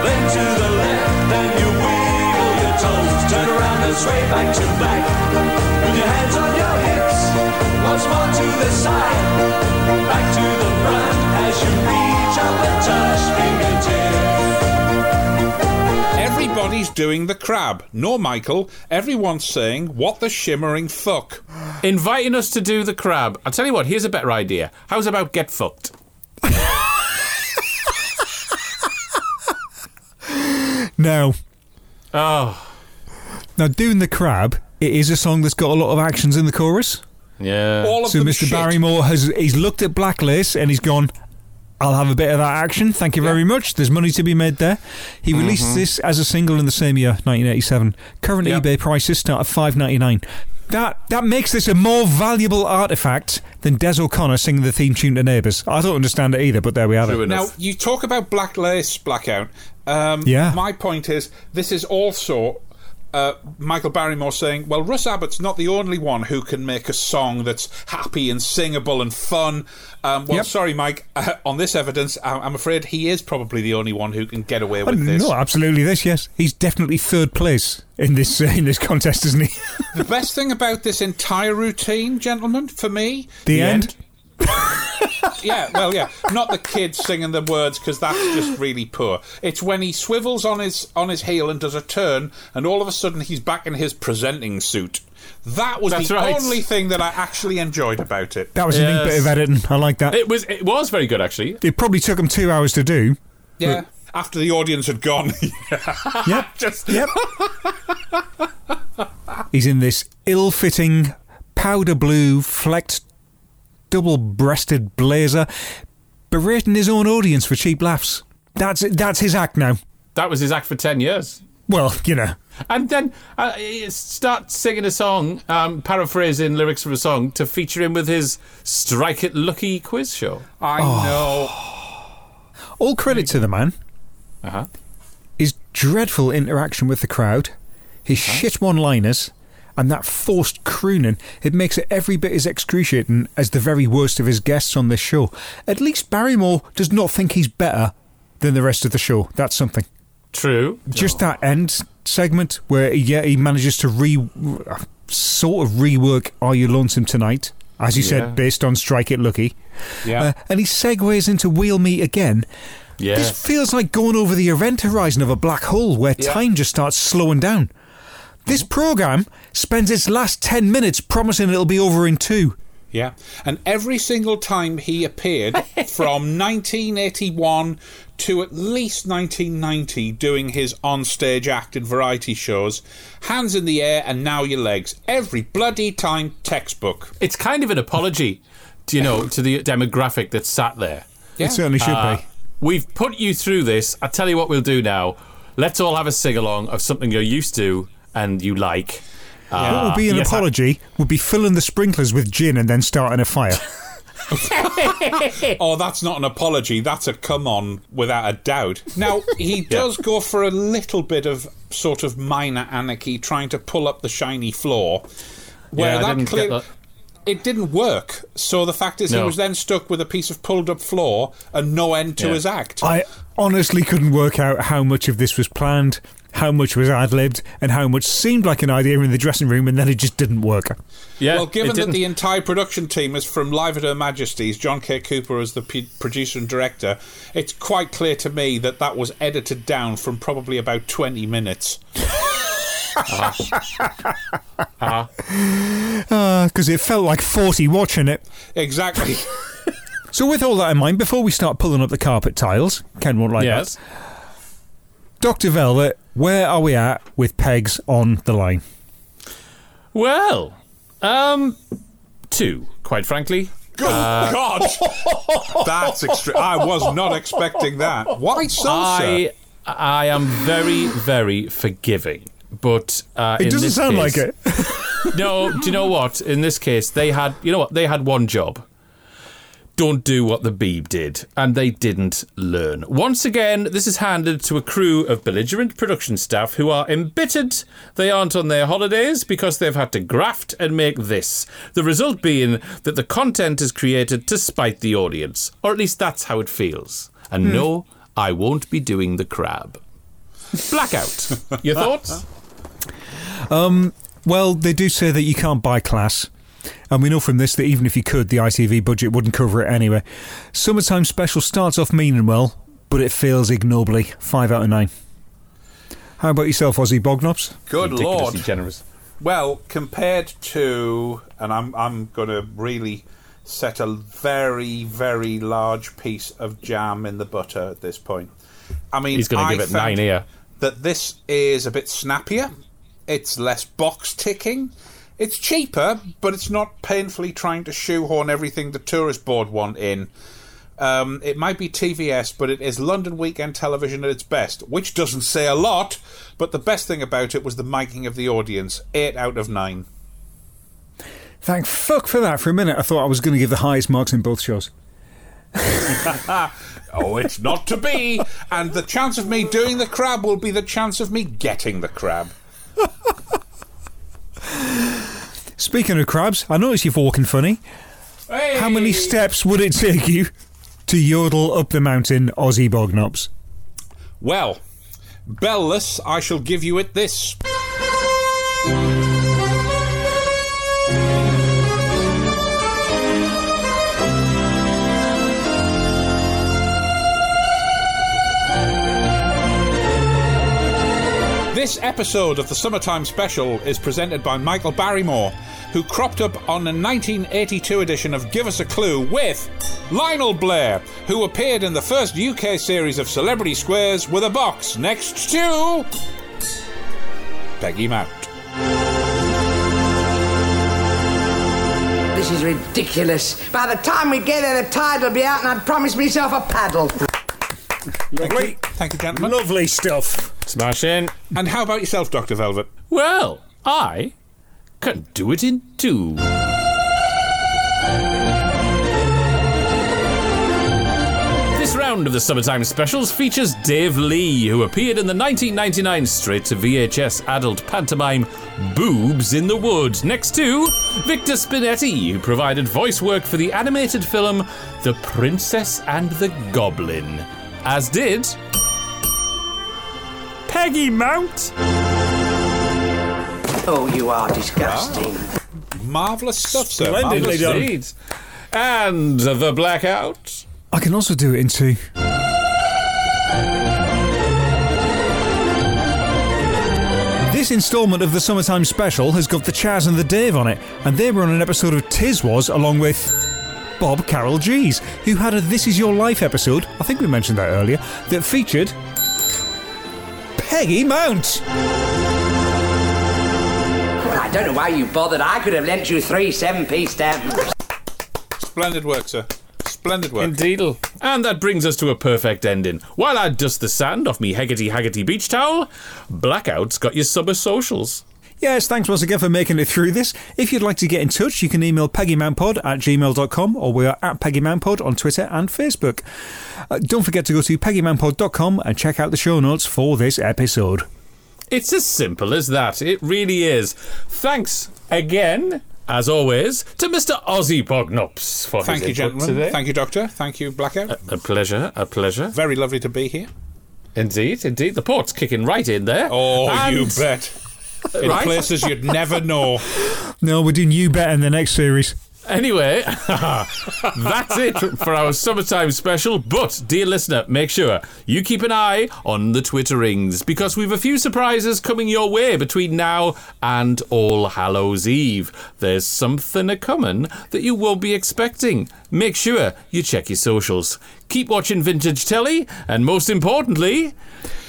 then to the left, then you wiggle your toes. Turn around and sway back to back. With your hands on your hips, once more to the side, back Everybody's doing the crab. No, Michael. Everyone's saying, what the shimmering fuck. Inviting us to do the crab. I'll tell you what, here's a better idea. How's about get fucked? Now, Oh, now doing the crab, it is a song that's got a lot of actions in the chorus. yeah. All of So them Mr. shit. Barrymore has he's looked at Black Lace and he's gone. I'll have a bit of that action. Thank you very much. There's money to be made there. He released this as a single in the same year, 1987. Current Yep. eBay prices start at 5.99. That that makes this a more valuable artifact than Des O'Connor singing the theme tune to Neighbours. I don't understand it either, but there we have True it. enough. Now, you talk about Black Lace Blackout. Um, Yeah. My point is, this is also uh, Michael Barrymore saying, well, Russ Abbott's not the only one who can make a song that's happy and singable and fun. Um, well, Yep. sorry, Mike, uh, on this evidence, I'm afraid he is probably the only one who can get away Oh, with this. no, absolutely this. Yes, he's definitely third place in this uh, in this contest, isn't he? The best thing about this entire routine, gentlemen, for me, the end. yeah, well, yeah, not the kids singing the words because that's just really poor. It's when he swivels on his on his heel and does a turn, and all of a sudden he's back in his presenting suit. That was That's the right. only thing that I actually enjoyed about it. That was a neat Yes. bit of editing. I like that. It was it was very good actually. It probably took him two hours to do. Yeah, after the audience had gone. Yep. just Yep. He's in this ill-fitting powder blue flecked double-breasted blazer, berating his own audience for cheap laughs. That's that's his act now. That was his act for ten years. Well, you know. And then uh, he start singing a song, um, paraphrasing lyrics from a song to feature him with his Strike It Lucky quiz show. I Oh. All credit to the man. Uh huh. His dreadful interaction with the crowd, his shit one-liners, and that forced crooning. It makes it every bit as excruciating as the very worst of his guests on this show. At least Barrymore does not think he's better than the rest of the show. That's something. True. Just that end segment where yeah he manages to re sort of rework "Are You Lonesome Tonight," as you Yeah. said, based on "Strike It Lucky." Yeah. Uh, and he segues into "We'll Meet Again." Yeah. This feels like going over the event horizon of a black hole where Yeah. time just starts slowing down. This program spends its last 10 minutes promising it'll be over in two. Yeah, and every single time he appeared from 1981 to at least 1990 doing his on-stage act in variety shows, hands in the air and now your legs. Every bloody time textbook. It's kind of an apology, do you know, to the demographic that sat there. Yeah. It certainly should Uh, be. We've put you through this. I tell you what we'll do now. Let's all have a sing along of something you're used to and you like. Uh, what would be an yes, I- apology would be filling the sprinklers with gin and then starting a fire. Oh, that's not an apology. That's a come on, without a doubt. Now, he does go for a little bit of sort of minor anarchy, trying to pull up the shiny floor. Where Yeah, I that didn't clear- get that. It didn't work. So the fact is, he was then stuck with a piece of pulled up floor and no end to Yeah. his act. I honestly couldn't work out how much of this was planned, how much was ad libbed, and how much seemed like an idea in the dressing room and then it just didn't work. Yeah, well, given that the entire production team is from Live at Her Majesty's, John Kaye Cooper as the p- producer and director, it's quite clear to me that that was edited down from probably about 20 minutes. Uh-huh. Because it felt like 40 watching it. Exactly. So, with all that in mind, before we start pulling up the carpet tiles, Ken won't like yes. that. Dr. Velvet, where are we at with pegs on the line? Well, um, two, quite frankly. Good Uh, God! That's extreme. I was not expecting that. Why so, I, I am very, very forgiving. But uh, It in doesn't this sound case- like it. no, do you know what? In this case, they had, you know what? They had one job. Don't do what the Beeb did, and they didn't learn. Once again, this is handed to a crew of belligerent production staff who are embittered they aren't on their holidays because they've had to graft and make this. The result being that the content is created to spite the audience, or at least that's how it feels. And Hmm. no, I won't be doing the crab. Blackout. Your thoughts? Um, well, they do say that you can't buy class. And we know from this that even if you could, the ITV budget wouldn't cover it anyway. Summertime Special starts off meaning well, but it fails ignobly. 5 out of 9. How about yourself, Ozzy Bognops? Good Ridiculously lord. generous. Well, compared to, and I'm I'm going to really set a very very large piece of jam in the butter at this point. I mean, He's gonna give it nine here. That this is a bit snappier. It's less box ticking. It's cheaper, but it's not painfully trying to shoehorn everything the tourist board want in. Um, it might be TVS, but it is London weekend television at its best, which doesn't say a lot. But the best thing about it was the miking of the audience. Eight out of nine. Thank fuck for that. For a minute, I thought I was going to give the highest marks in both shows. oh, it's not to be. And the chance of me doing the crab will be the chance of me getting the crab. Speaking of crabs, I notice you're walking funny. How many steps would it take you to yodel up the mountain, Ozzy Bognops? Well, bellless, I shall give you it this. This episode of the Summertime Special is presented by Michael Barrymore, who cropped up on the 1982 edition of Give Us a Clue with Lionel Blair, who appeared in the first UK series of Celebrity Squares with a box next to Peggy Mount. This is ridiculous. By the time we get there, the tide will be out, and I'd promised myself a paddle. Lovely. Thank you, gentlemen. Lovely stuff. Smash in. And how about yourself, Dr. Velvet? Well, I can do it in two. This round of the Summertime Specials features Dave Lee, who appeared in the 1999 straight to VHS adult pantomime Boobs in the Wood, next to Victor Spinetti, who provided voice work for the animated film The Princess and the Goblin, as did Peggy Mount. Oh, you are disgusting. Marvellous stuff, sir. Splendidly done. Indeed. And the blackout. I can also do it in two. This instalment of the Summertime Special has got the Chas and the Dave on it, and they were on an episode of Tiswas along with Bob Carolgees, who had a This Is Your Life episode, I think we mentioned that earlier, that featured Peggy Mount. Well, I don't know why you bothered. I could have lent you three seven piece stamps. Splendid work, sir. Splendid work. Indeed. And that brings us to a perfect ending. While I dust the sand off me Heggety Haggerty beach towel, Blackout's got your summer socials. Yes, thanks once again for making it through this. If you'd like to get in touch, you can email peggymountpod at gmail.com or we are at peggymountpod on Twitter and Facebook. Uh, don't forget to go to peggymountpod.com and check out the show notes for this episode. It's as simple as that. It really is. Thanks again, as always, to Mr. Ozzy Bognops for Thank you, his input gentlemen. today. Thank you, Doctor. Thank you, Blackout. A pleasure, a pleasure. Very lovely to be here. Indeed, indeed. The port's kicking right in there. Oh, you bet. In Right? places you'd never know. No, we're doing you better in the next series. Anyway, that's it for our summertime special. But, dear listener, make sure you keep an eye on the Twitter rings because we've a few surprises coming your way between now and All Hallows Eve. There's something a coming that you won't be expecting. Make sure you check your socials. Keep watching Vintage Telly, and most importantly,